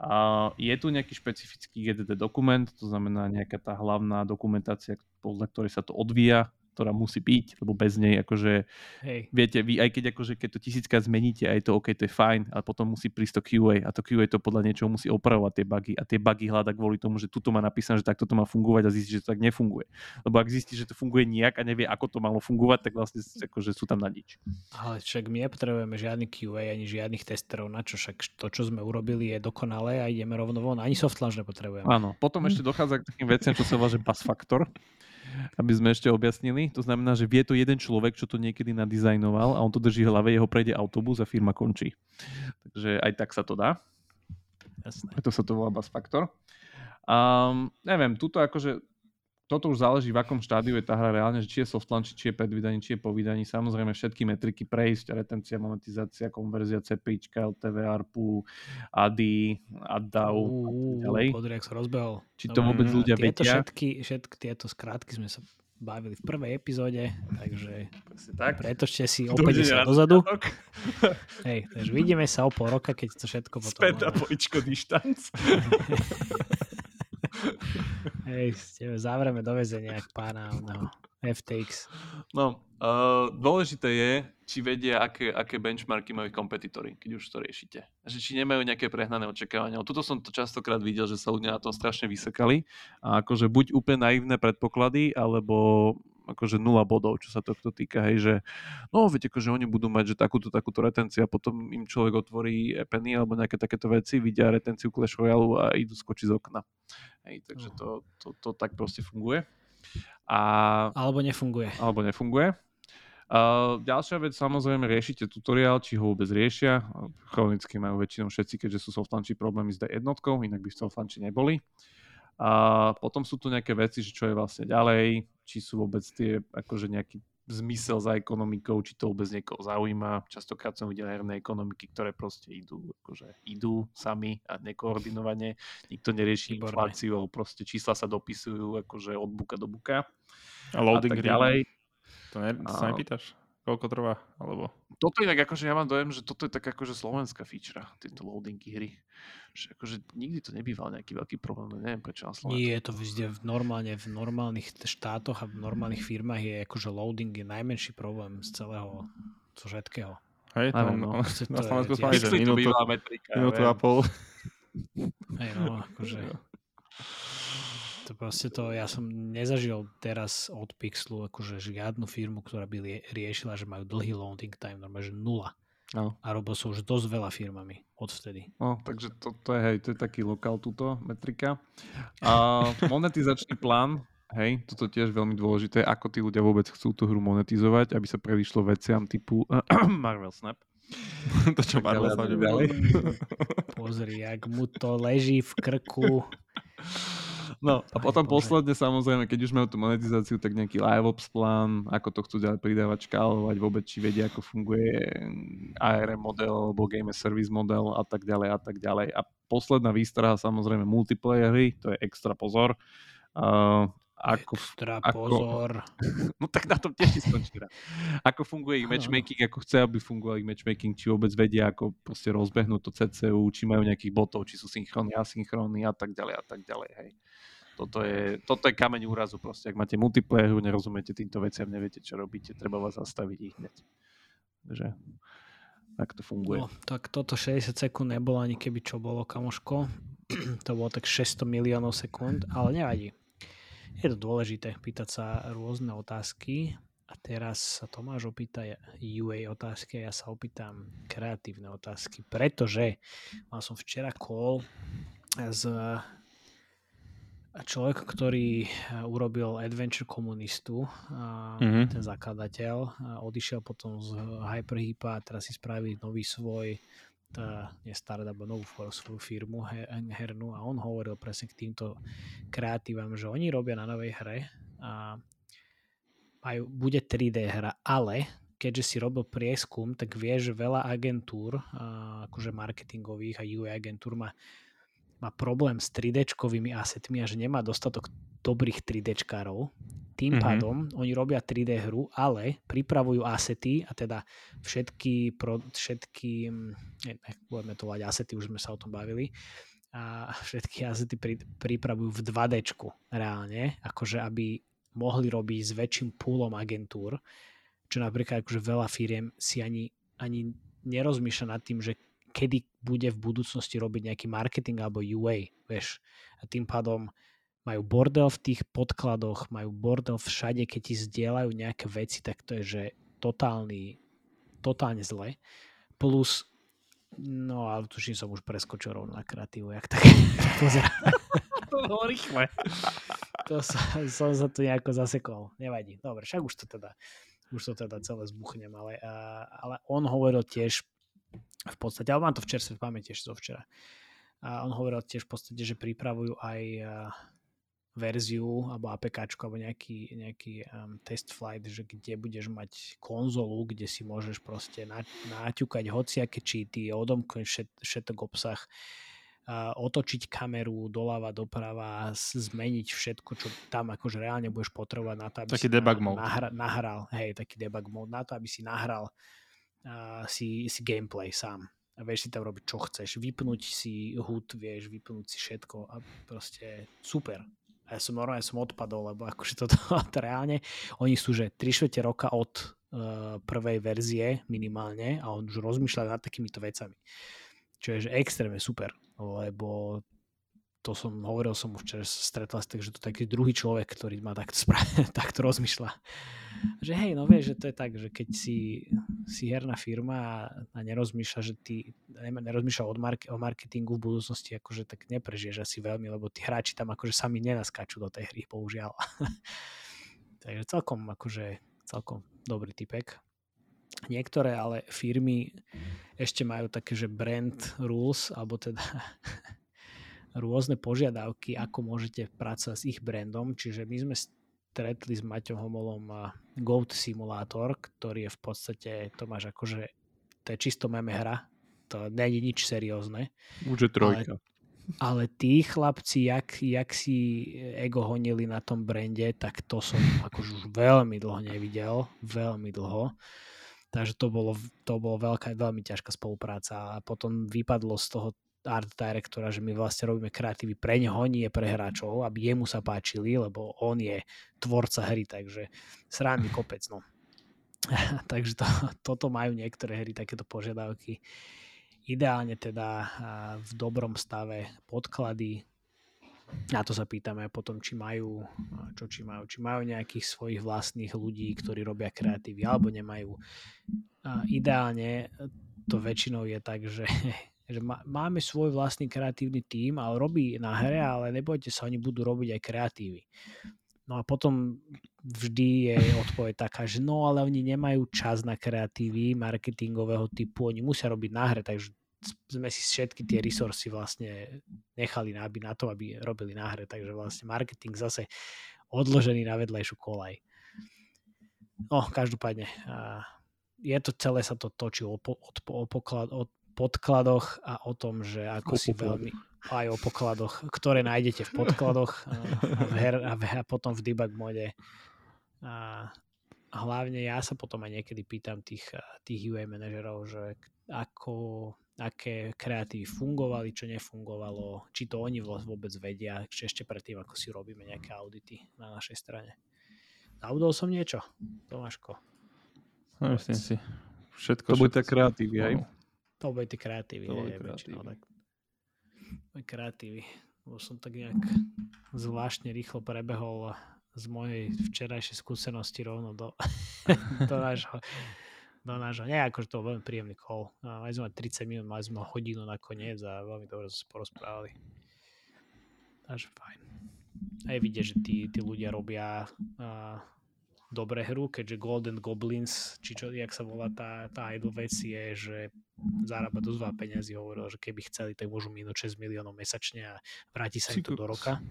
A je tu nejaký špecifický GDD dokument, to znamená nejaká tá hlavná dokumentácia, podľa ktorej sa to odvíja, ktorá musí byť, lebo bez nej akože Hej. viete, vy aj keď akože keď to tisíckrát zmeníte, aj to OK, to je fajn, ale potom musí prísť to QA a to QA to podľa niečoho musí opravovať tie bugy a tie bugy hľada kvôli tomu, že tuto má napísané, že takto to má fungovať a zistí, že to tak nefunguje. Lebo ak zistí, že to funguje nejak a nevie, ako to malo fungovať, tak vlastne akože sú tam na nič. Ale však my nepotrebujeme žiadny QA ani žiadnych testerov, na čo však to, čo sme urobili, je dokonalé a ideme rovno von. Ani soft launch nepotrebujeme. Áno, potom ešte dochádza k takým veciam, čo sa volá, že bus factor, aby sme ešte objasnili. To znamená, že vie to jeden človek, čo to niekedy nadizajnoval a on to drží v hlave, jeho prejde autobus a firma končí. Takže aj tak sa to dá. Jasné. Preto sa to volá bus factor. Um, neviem, tuto akože toto už záleží, v akom štádiu je tá hra reálne, že či je soft launch, či je pred vydaním, či je po vydaní. Samozrejme všetky metriky prejsť, retencia, monetizácia, konverzia, CPI, LTV, ARPU, ADI, ADDAU a tak ďalej. Podri, sa rozbehol. Či to vôbec Mm, ľudia tieto vedia. všetky, všetky tieto skrátky sme sa bavili v prvej epizóde, takže tak. pretočte si o Dovidenia 50 na dozadu. Hej, takže vidíme sa o pol roka, keď to všetko potom... Späť na pojičko dištanc. Hej, zavreme do väzenia, pána oného FTX. No, uh, dôležité je, či vedia, aké, aké benchmarky majú ich kompetitori, keď už to riešite. Že či nemajú nejaké prehnané očakávania. Tuto som to častokrát videl, že sa ľudia na tom strašne vysekali. A akože buď úplne naivné predpoklady, alebo akože nula bodov, čo sa tohto týka, hej, že no, viete, akože oni budú mať, že takúto, takúto retenciu a potom im človek otvorí Penny alebo nejaké takéto veci, vidia retenciu Clash Royale a idú skočiť z okna. Hej, takže to, to, to tak proste funguje. A Alebo nefunguje. alebo nefunguje. Uh, ďalšia vec, samozrejme, riešite tutoriál, či ho vôbec riešia. Chronicky majú väčšinou všetci, keďže sú softlanči problémy s D1, inak by softlanči neboli. A potom sú tu nejaké veci, že čo je vlastne ďalej, či sú vôbec tie akože nejaký zmysel za ekonomikou, či to vôbec niekoho zaujíma. Častokrát som videl herné ekonomiky, ktoré proste idú, akože idú sami a nekoordinovane. Nikto nerieši Výborné. infláciu, ale proste čísla sa dopisujú akože od buka do buka. A loading a tak ďalej. To, ne, sa nepýtaš? Koľko trvá? Alebo... Toto inak akože ja mám dojem, že toto je tak akože slovenská feature, tieto loadingy hry. Že akože nikdy to nebýval nejaký veľký problém, no neviem prečo na Slovensku. Nie, je to vždy v normálne v normálnych štátoch a v normálnych firmách je akože loading je najmenší problém z celého, zo všetkého. Hej, to, no, no, na Slovensku sme že minútu, minútu a pol. Hej, no, akože to proste to, ja som nezažil teraz od Pixlu akože žiadnu firmu, ktorá by riešila, že majú dlhý loading time, normálne, že nula. No. A robil som už dosť veľa firmami odvtedy. No, takže to, to, je, hej, to je taký lokál túto metrika. A monetizačný plán, hej, toto tiež veľmi dôležité, ako tí ľudia vôbec chcú tú hru monetizovať, aby sa predišlo veciam typu Marvel Snap. to čo Marvel Snap ďalej. Pozri, jak mu to leží v krku. No a potom Bože. posledne samozrejme, keď už majú tú monetizáciu, tak nejaký live ops plán, ako to chcú ďalej pridávať, škálovať, vôbec či vedia, ako funguje ARM model alebo Game Service model a tak ďalej a tak ďalej. A posledná výstraha samozrejme multiplayer hry, to je extra pozor. Uh, ako, Extra ako, pozor. No tak na tom tiež skončí Ako funguje ich matchmaking, ako chce, aby fungoval ich matchmaking, či vôbec vedia, ako proste rozbehnúť to CCU, či majú nejakých botov, či sú synchrónni, asynchrónni a tak ďalej a tak ďalej. Hej. Toto je, toto je kameň úrazu proste. Ak máte multiplayer, nerozumiete týmto veciam, neviete, čo robíte, treba vás zastaviť ich hneď. Takže tak to funguje. No, tak toto 60 sekúnd nebolo ani keby čo bolo, kamoško. to bolo tak 600 miliónov sekúnd, ale nevadí je to dôležité pýtať sa rôzne otázky a teraz sa Tomáš opýta UA otázky a ja sa opýtam kreatívne otázky, pretože mal som včera call s človek, ktorý urobil Adventure komunistu, mm-hmm. ten zakladateľ, odišiel potom z Hyperhipa a teraz si spraví nový svoj tá, nie startup, novú svoju firmu her, hernú a on hovoril presne k týmto kreatívam, že oni robia na novej hre a majú, bude 3D hra, ale keďže si robil prieskum, tak vie, že veľa agentúr, akože marketingových a UI agentúr má, má problém s 3D-čkovými asetmi a že nemá dostatok dobrých 3D-čkárov tým mm-hmm. pádom oni robia 3D hru, ale pripravujú asety a teda všetky, pro, všetky ne, budeme to volať asety, už sme sa o tom bavili, a všetky asety pri, pripravujú v 2D reálne, akože aby mohli robiť s väčším púlom agentúr, čo napríklad akože veľa firiem si ani, ani nerozmýšľa nad tým, že kedy bude v budúcnosti robiť nejaký marketing alebo UA, vieš. A tým pádom majú bordel v tých podkladoch, majú bordel všade, keď ti zdieľajú nejaké veci, tak to je, že totálny, totálne zle. Plus, no ale tuším som už preskočil rovno na kreatívu, jak tak pozerám. to bolo rýchle. to som, som sa tu nejako zasekol. Nevadí. Dobre, však už to teda už to teda celé zbuchnem, ale, ale on hovoril tiež v podstate, ale mám to v čerstve v pamäti ešte zo včera. A on hovoril tiež v podstate, že pripravujú aj verziu alebo APK alebo nejaký, nejaký um, test flight, že kde budeš mať konzolu, kde si môžeš proste na, naťukať hociaké cheaty, odomknúť všet, všetok obsah, uh, otočiť kameru doľava, doprava, zmeniť všetko, čo tam akože reálne budeš potrebovať na to, aby taký si debug na, mode. Nahra, nahral, hej, taký debug mode, na to, aby si nahral uh, si, si gameplay sám. A vieš si tam robiť čo chceš, vypnúť si HUD, vieš, vypnúť si všetko a proste super, a ja som normálne som odpadol, lebo akože toto reálne, oni sú že 3 čtvrte roka od uh, prvej verzie minimálne a on už rozmýšľa nad takýmito vecami. Čo je že extrémne super, lebo to som, hovoril som už včera, stretla takže to taký druhý človek, ktorý ma takto, spra- takto rozmýšľa. Že hej, no vieš, že to je tak, že keď si, si herná firma a, nerozmýšľa, že ty nerozmýšľa o, mark- o marketingu v budúcnosti, akože tak neprežiješ asi veľmi, lebo tí hráči tam akože sami nenaskáču do tej hry, bohužiaľ. takže celkom, akože, celkom dobrý typek. Niektoré ale firmy ešte majú také, že brand rules, alebo teda rôzne požiadavky, ako môžete pracovať s ich brandom. Čiže my sme stretli s Maťom Homolom Goat Simulator, ktorý je v podstate, to máš akože, to je čisto meme hra, to je nič seriózne. Už je trojka. Ale, ale tí chlapci, jak, jak si ego honili na tom brande, tak to som akože už veľmi dlho nevidel, veľmi dlho. Takže to bolo, to bolo veľká, veľmi ťažká spolupráca a potom vypadlo z toho art directora, že my vlastne robíme kreatívy pre neho, nie pre hráčov, aby jemu sa páčili, lebo on je tvorca hry, takže sránny kopec, no. takže to, toto majú niektoré hry, takéto požiadavky. Ideálne teda v dobrom stave podklady, na to sa pýtame potom, či majú, čo či majú, či majú nejakých svojich vlastných ľudí, ktorí robia kreatívy, alebo nemajú. Ideálne to väčšinou je tak, že že máme svoj vlastný kreatívny tím a robí na hre, ale nebojte sa, oni budú robiť aj kreatívy. No a potom vždy je odpoveď taká, že no ale oni nemajú čas na kreatívy marketingového typu, oni musia robiť na hre, takže sme si všetky tie resursy vlastne nechali na, na to, aby robili na hre, takže vlastne marketing zase odložený na vedlejšiu kolaj. No, každopádne, je to celé sa to točí o, o, o, poklad, o podkladoch a o tom, že ako si veľmi aj o pokladoch, ktoré nájdete v podkladoch a, v her, a, v, a potom v debug mode. A hlavne ja sa potom aj niekedy pýtam tých, tých UA manažerov, že ako, aké kreatívy fungovali, čo nefungovalo, či to oni vôbec vedia, či ešte predtým, ako si robíme nejaké audity na našej strane. Zaudol som niečo, Tomáško? No, myslím si. Všetko, to bude tak kreatívy, aj? To bude tie kreatívy. To bude kreatívy. Tak. kreatívy. Už som tak nejak zvláštne rýchlo prebehol z mojej včerajšej skúsenosti rovno do, do nášho do nášho, nie akože to bol veľmi príjemný call. Mali sme 30 minút, mali sme hodinu nakoniec a veľmi dobre sme sa porozprávali. Takže fajn. Aj vidieť, že tí, tí ľudia robia dobré hru, keďže Golden Goblins, či čo, jak sa volá tá, tá idol vec je, že zarába dosť veľa peniazy, hovoril, že keby chceli, tak môžu minúť 6 miliónov mesačne a vráti sa im to do roka.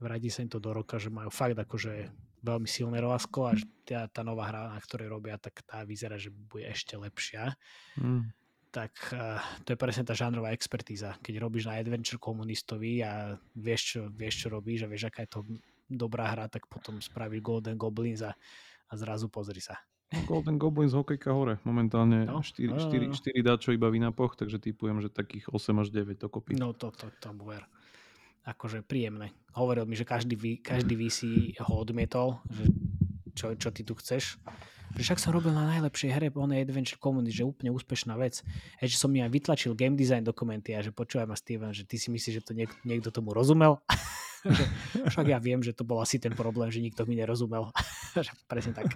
Vráti sa im to do roka, že majú fakt akože veľmi silné rovasko a že tá, tá nová hra, na ktorej robia, tak tá vyzerá, že bude ešte lepšia. Mm. Tak uh, to je presne tá žánrová expertíza. Keď robíš na adventure komunistovi a vieš čo, vieš, čo robíš a vieš, aká je to dobrá hra, tak potom spraví Golden Goblins a, a zrazu pozri sa. Golden Goblins hokejka hore. Momentálne no, 4, no, 4, 4 dáčo iba vynapoch, takže typujem, že takých 8 až 9 dokopy. No to, to, to ver. Akože príjemné. Hovoril mi, že každý, každý VC ho odmietol, že čo, čo ty tu chceš. Však som robil na najlepšej hre onej Adventure Community, že úplne úspešná vec. Že som mi aj vytlačil game design dokumenty a že počúvaj ma Steven, že ty si myslíš, že to niek- niekto tomu rozumel? Však ja viem, že to bol asi ten problém, že nikto mi nerozumel. Presne tak.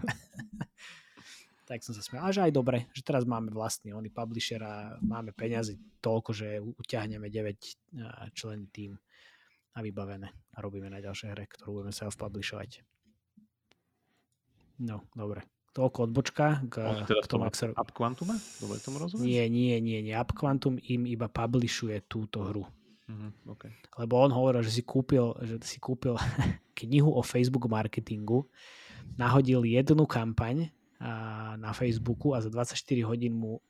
tak som sa smial. A že aj dobre, že teraz máme vlastný oný publisher a máme peniazy toľko, že uťahneme 9 člen tým a vybavené. A robíme na ďalšej hre, ktorú budeme self-publishovať. No, dobre. Toľko odbočka k, k tomu Up Quantume? Dobre tomu rozumiem? Nie, nie, nie, nie. Up Quantum im iba publishuje túto hru. Mm-hmm, okay. Lebo on hovoril, že si kúpil, že si kúpil knihu o Facebook marketingu, nahodil jednu kampaň a, na Facebooku a za 24 hodín mu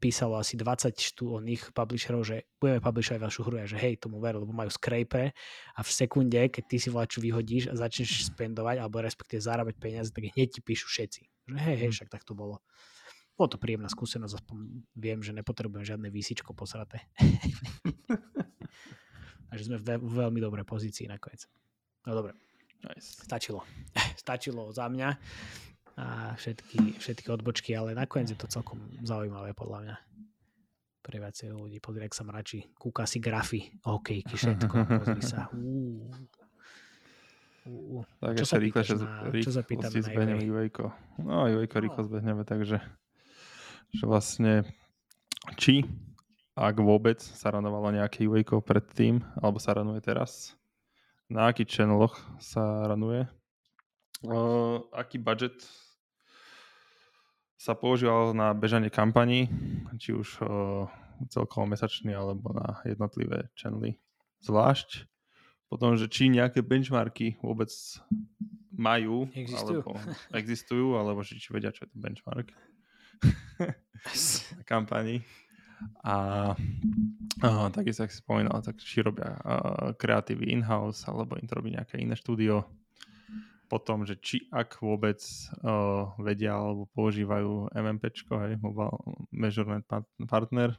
písalo asi 20 oných publisherov, že budeme publishovať vašu hru a že hej, tomu ver, lebo majú scraper a v sekunde, keď ty si vlaču vyhodíš a začneš spendovať alebo respektíve zarábať peniaze, tak hneď ti píšu všetci. Že hej, hej, mhm. však tak to bolo. Bolo to príjemná skúsenosť, aspoň viem, že nepotrebujem žiadne výsičko posraté. Takže sme v veľmi dobrej pozícii nakoniec. No dobre. Nice. Stačilo. Stačilo za mňa a všetky, všetky odbočky, ale nakoniec je to celkom zaujímavé podľa mňa pre viacej ľudí. Pozri, ak sa mračí. Kúka si grafy, hokejky, všetko. Pozri sa. Uh. Uh. Tak čo, sa rýchle, na, čo sa pýtame na zbehneme Ivejko. No, Ivejko no. rýchlo zbehneme, takže že vlastne či ak vôbec sa ranovalo nejaké UA predtým, alebo sa ranuje teraz, na akých channeloch sa ranuje, uh, aký budget sa používal na bežanie kampaní, či už uh, celkovo mesačný alebo na jednotlivé channely zvlášť. Potom, že či nejaké benchmarky vôbec majú, Existujú. alebo existujú, alebo či vedia, čo je to benchmark kampani. A uh, takisto, ak si spomínal, tak či robia kreatívy in-house, alebo im to robí nejaké iné štúdio. Potom, že či ak vôbec uh, vedia alebo používajú MMPčko, hej, Mobile Measurement Partner,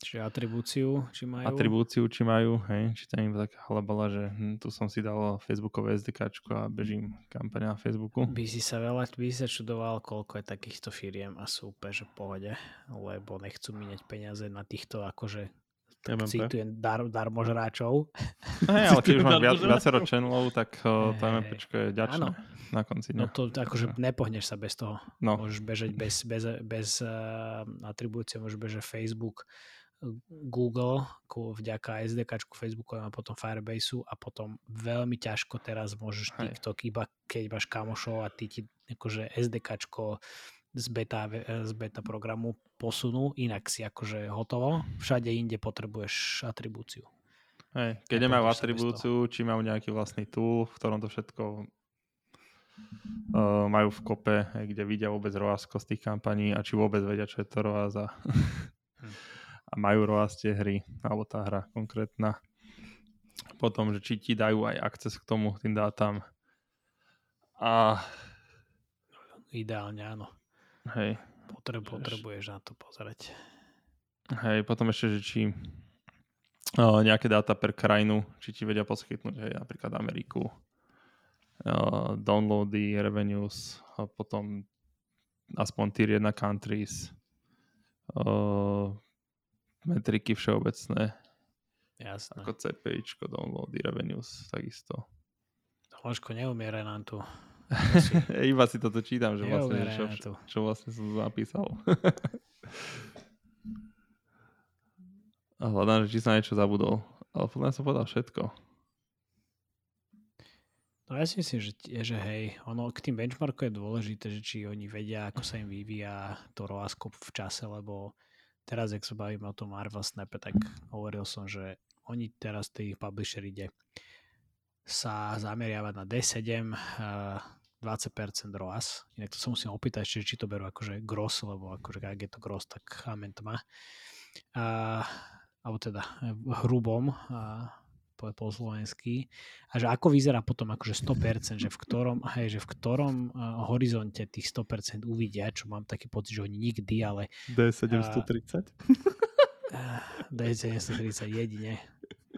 Čiže atribúciu, či majú. atribúciu, či majú, hej, či tam iba taká halabala, že hm, tu som si dal Facebookové SDKčko a bežím kampaň na Facebooku. By si sa veľa, by si sa čudoval, koľko je takýchto firiem a sú úplne, že pohode, lebo nechcú míňať peniaze na týchto akože tak MMP. citujem dar, darmožráčov. Hej, ale keď už máš viac, viacero channelov, tak uh, to MMPčko je ďačné áno. na konci No dňa. to akože nepohneš sa bez toho. No, Môžeš bežať bez, bez, bez uh, atribúcie, môžeš bežať Facebook, Google, vďaka SDKčku Facebooku a potom Firebaseu a potom veľmi ťažko teraz môžeš Hej. TikTok, iba keď máš kamošov a ty ti akože SDKčko z beta, z beta programu posunú, inak si akože hotovo. Všade inde potrebuješ atribúciu. hej, keď nemajú atribúciu, či majú nejaký vlastný tool, v ktorom to všetko uh, majú v kope, kde vidia vôbec ROASko z tých kampaní a či vôbec vedia, čo je to ROAS a, Hm. A majú ROAS tie hry, alebo tá hra konkrétna. Potom, že či ti dajú aj akces k tomu, tým dátam. A Ideálne áno. hej, Potreb, potrebuješ na to pozrieť. Hej, potom ešte, že či uh, nejaké dáta per krajinu, či ti vedia poskytnúť, hej, napríklad Ameriku, uh, downloady, revenues, a potom aspoň tier 1 countries, uh, metriky všeobecné, Jasné. ako CPIčko, downloady, revenues, takisto. Ložko, neumieraj nám tu. Iba si toto čítam, že vlastne, čo, tu. čo vlastne som tu napísal. A hľadám, že či som niečo zabudol. Ale podľa mňa som povedal všetko. No ja si myslím, že, že hej, ono k tým benchmarkom je dôležité, že či oni vedia, ako sa im vyvíja to ROASko v čase, lebo teraz, ak sa bavíme o tom Marvel Snape, tak hovoril som, že oni teraz, tí publisher ide sa zameriavať na D7, eh, 20% ROAS. Inak to sa musím opýtať ešte, či to berú akože gross, lebo akože ak je to gross, tak amen to má. A, alebo teda v hrubom, po, po slovensky. A že ako vyzerá potom akože 100%, že v ktorom, hej, že v ktorom uh, horizonte tých 100% uvidia, čo mám taký pocit, že oni nikdy, ale D730? uh, D730 jedine.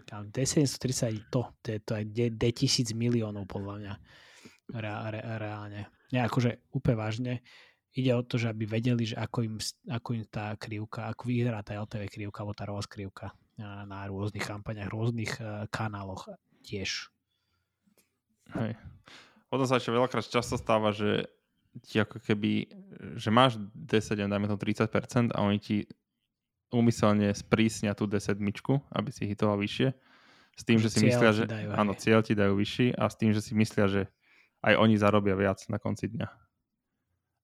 Tam D730 je to, to je to aj D, D1000 miliónov podľa mňa. Re, re, reálne. Nie, akože úplne vážne. Ide o to, že aby vedeli, že ako im, ako im tá krivka, ako vyzerá tá LTV krivka, alebo tá ROAS krivka na rôznych kampaniach, rôznych uh, kanáloch tiež. Hej. Potom sa ešte veľakrát často stáva, že ti ako keby, že máš D7, dajme to 30% a oni ti úmyselne sprísnia tú D7, aby si hitoval vyššie. S tým, Že že, si myslia, že dajú, áno, cieľ ti dajú vyšší a s tým, že si myslia, že aj oni zarobia viac na konci dňa.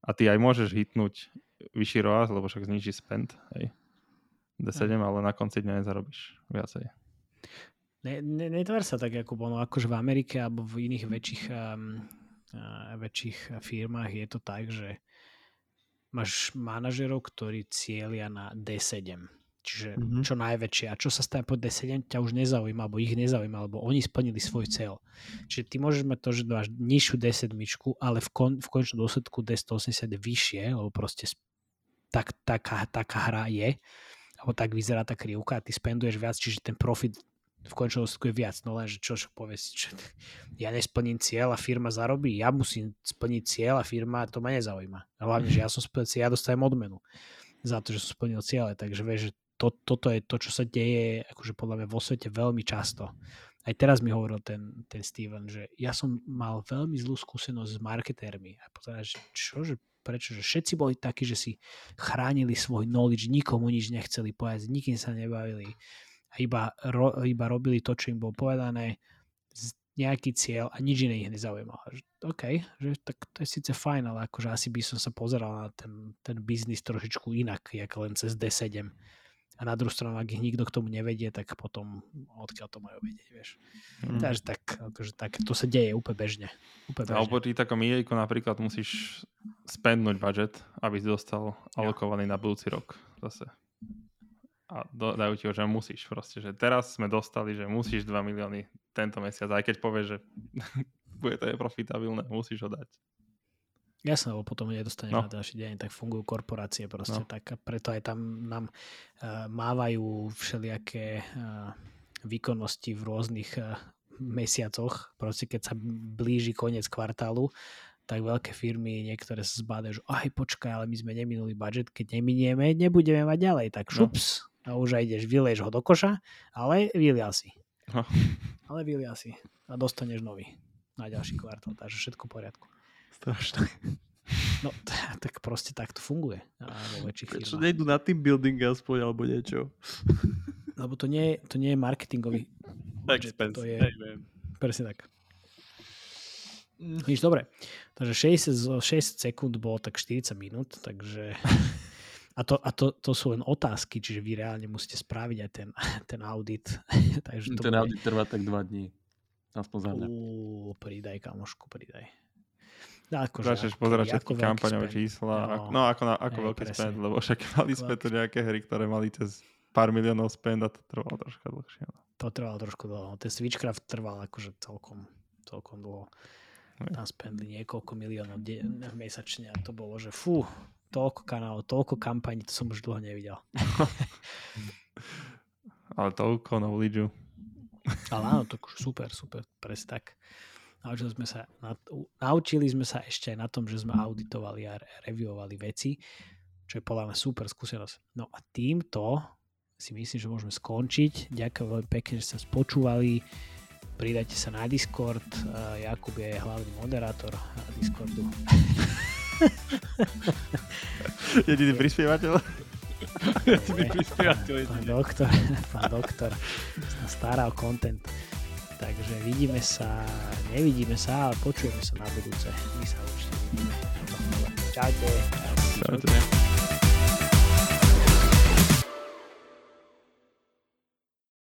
A ty aj môžeš hitnúť vyšší ROAS, lebo však zniží spend, hej. D7, Hm. ale na konci dňa nezarobíš viacej. Ne, ne, netvar sa tak, ako ono, akože v Amerike alebo v iných väčších, um, uh, väčších firmách je to tak, že máš manažerov, ktorí cieľia na D7. Čiže Mhm. mm-hmm. čo najväčšie. A čo sa stane po D7, ťa už nezaujíma, alebo ich nezaujíma, alebo oni splnili svoj cieľ. Čiže ty môžeš mať to, že máš nižšiu D7, ale v, kon, v končnom dôsledku D180 je vyššie, lebo proste tak, taká, taká hra je, alebo tak vyzerá tá krivka a ty spenduješ viac, čiže ten profit v končnom dôsledku je viac. No lenže čo, čo povie si, čo, ja nesplním cieľ a firma zarobí, ja musím splniť cieľ a firma to ma nezaujíma. Hlavne, že ja som splnil cieľ, ja dostajem odmenu za to, že som splnil cieľe. Takže vieš, že to, toto je to, čo sa deje akože podľa mňa vo svete veľmi často. Aj teraz mi hovoril ten, ten Steven, že ja som mal veľmi zlú skúsenosť s marketérmi. A potom, že čo, že prečo, že všetci boli takí, že si chránili svoj knowledge, nikomu nič nechceli povedať, nikým sa nebavili a iba, ro, iba robili to, čo im bolo povedané, nejaký cieľ a nič iné ich nezaujímalo. OK, že tak to je síce fajn, ale akože asi by som sa pozeral na ten, ten biznis trošičku inak, jak len cez D7. A na druhú stranu, ak ich nikto k tomu nevedie, tak potom odkiaľ to majú vedieť, vieš. Mm. Takže tak, akože tak, to sa deje úplne bežne. Úplne bežne. A oproti takom EA napríklad musíš spendnúť budget, aby si dostal alokovaný ja. na budúci rok zase a do, dajú ti ho, že musíš proste, že teraz sme dostali, že musíš 2 milióny tento mesiac, aj keď povieš, že bude to neprofitabilné, musíš ho dať. Jasné, lebo potom nedostaneš no. na ďalší deň, tak fungujú korporácie proste, no. tak preto aj tam nám uh, mávajú všelijaké uh, výkonnosti v rôznych uh, mesiacoch, proste keď sa blíži koniec kvartálu, tak veľké firmy niektoré sa zbádajú, že aj počkaj, ale my sme neminuli budget, keď neminieme, nebudeme mať ďalej, tak no. šups, no a už aj ideš, vyleješ ho do koša, ale vylial si. No. Ale vylial si a dostaneš nový na ďalší kvartál, takže všetko v poriadku. Strašné. No, t- tak proste tak to funguje vo väčších Prečo firmách. nejdu na team building aspoň, alebo niečo? Lebo to nie, to nie je marketingový budget, Expense. to je presne tak. Víš, dobre. Takže 60, 6 sekúnd bolo tak 40 minút, takže A, to, a to, to sú len otázky, čiže vy reálne musíte spraviť aj ten, ten audit. Takže to ten bude... audit trvá tak dva dní. Aspoň za mňa. Uú, pridaj, kamošku, pridaj. No, akože, Začneš pozerať všetky kampaňové čísla. No, no ako, na, ako veľký presne. spend, lebo však mali sme tu nejaké hry, ktoré mali cez pár miliónov spend a to trvalo trošku dlhšie. No. To trvalo trošku dlho. Ten Switchcraft trval akože celkom, celkom dlho. Tam spendli niekoľko miliónov de- mesačne a to bolo, že fú, toľko kanálov, toľko kampaní, to som už dlho nevidel. Ale toľko knowledge Ale áno, to super, super, presne tak. Naučili sme, sa, naučili sme sa ešte aj na tom, že sme auditovali a reviewovali veci, čo je podľa mňa super skúsenosť. No a týmto si myslím, že môžeme skončiť. Ďakujem veľmi pekne, že ste spočúvali. Pridajte sa na Discord. Jakub je hlavný moderátor Discordu. Jediný prispievateľ? Jediný prispievateľ. Pán doktor, pán doktor sa stará o content. Takže vidíme sa, nevidíme sa, ale počujeme sa na budúce. My sa určite vidíme. Čaute. Čaute.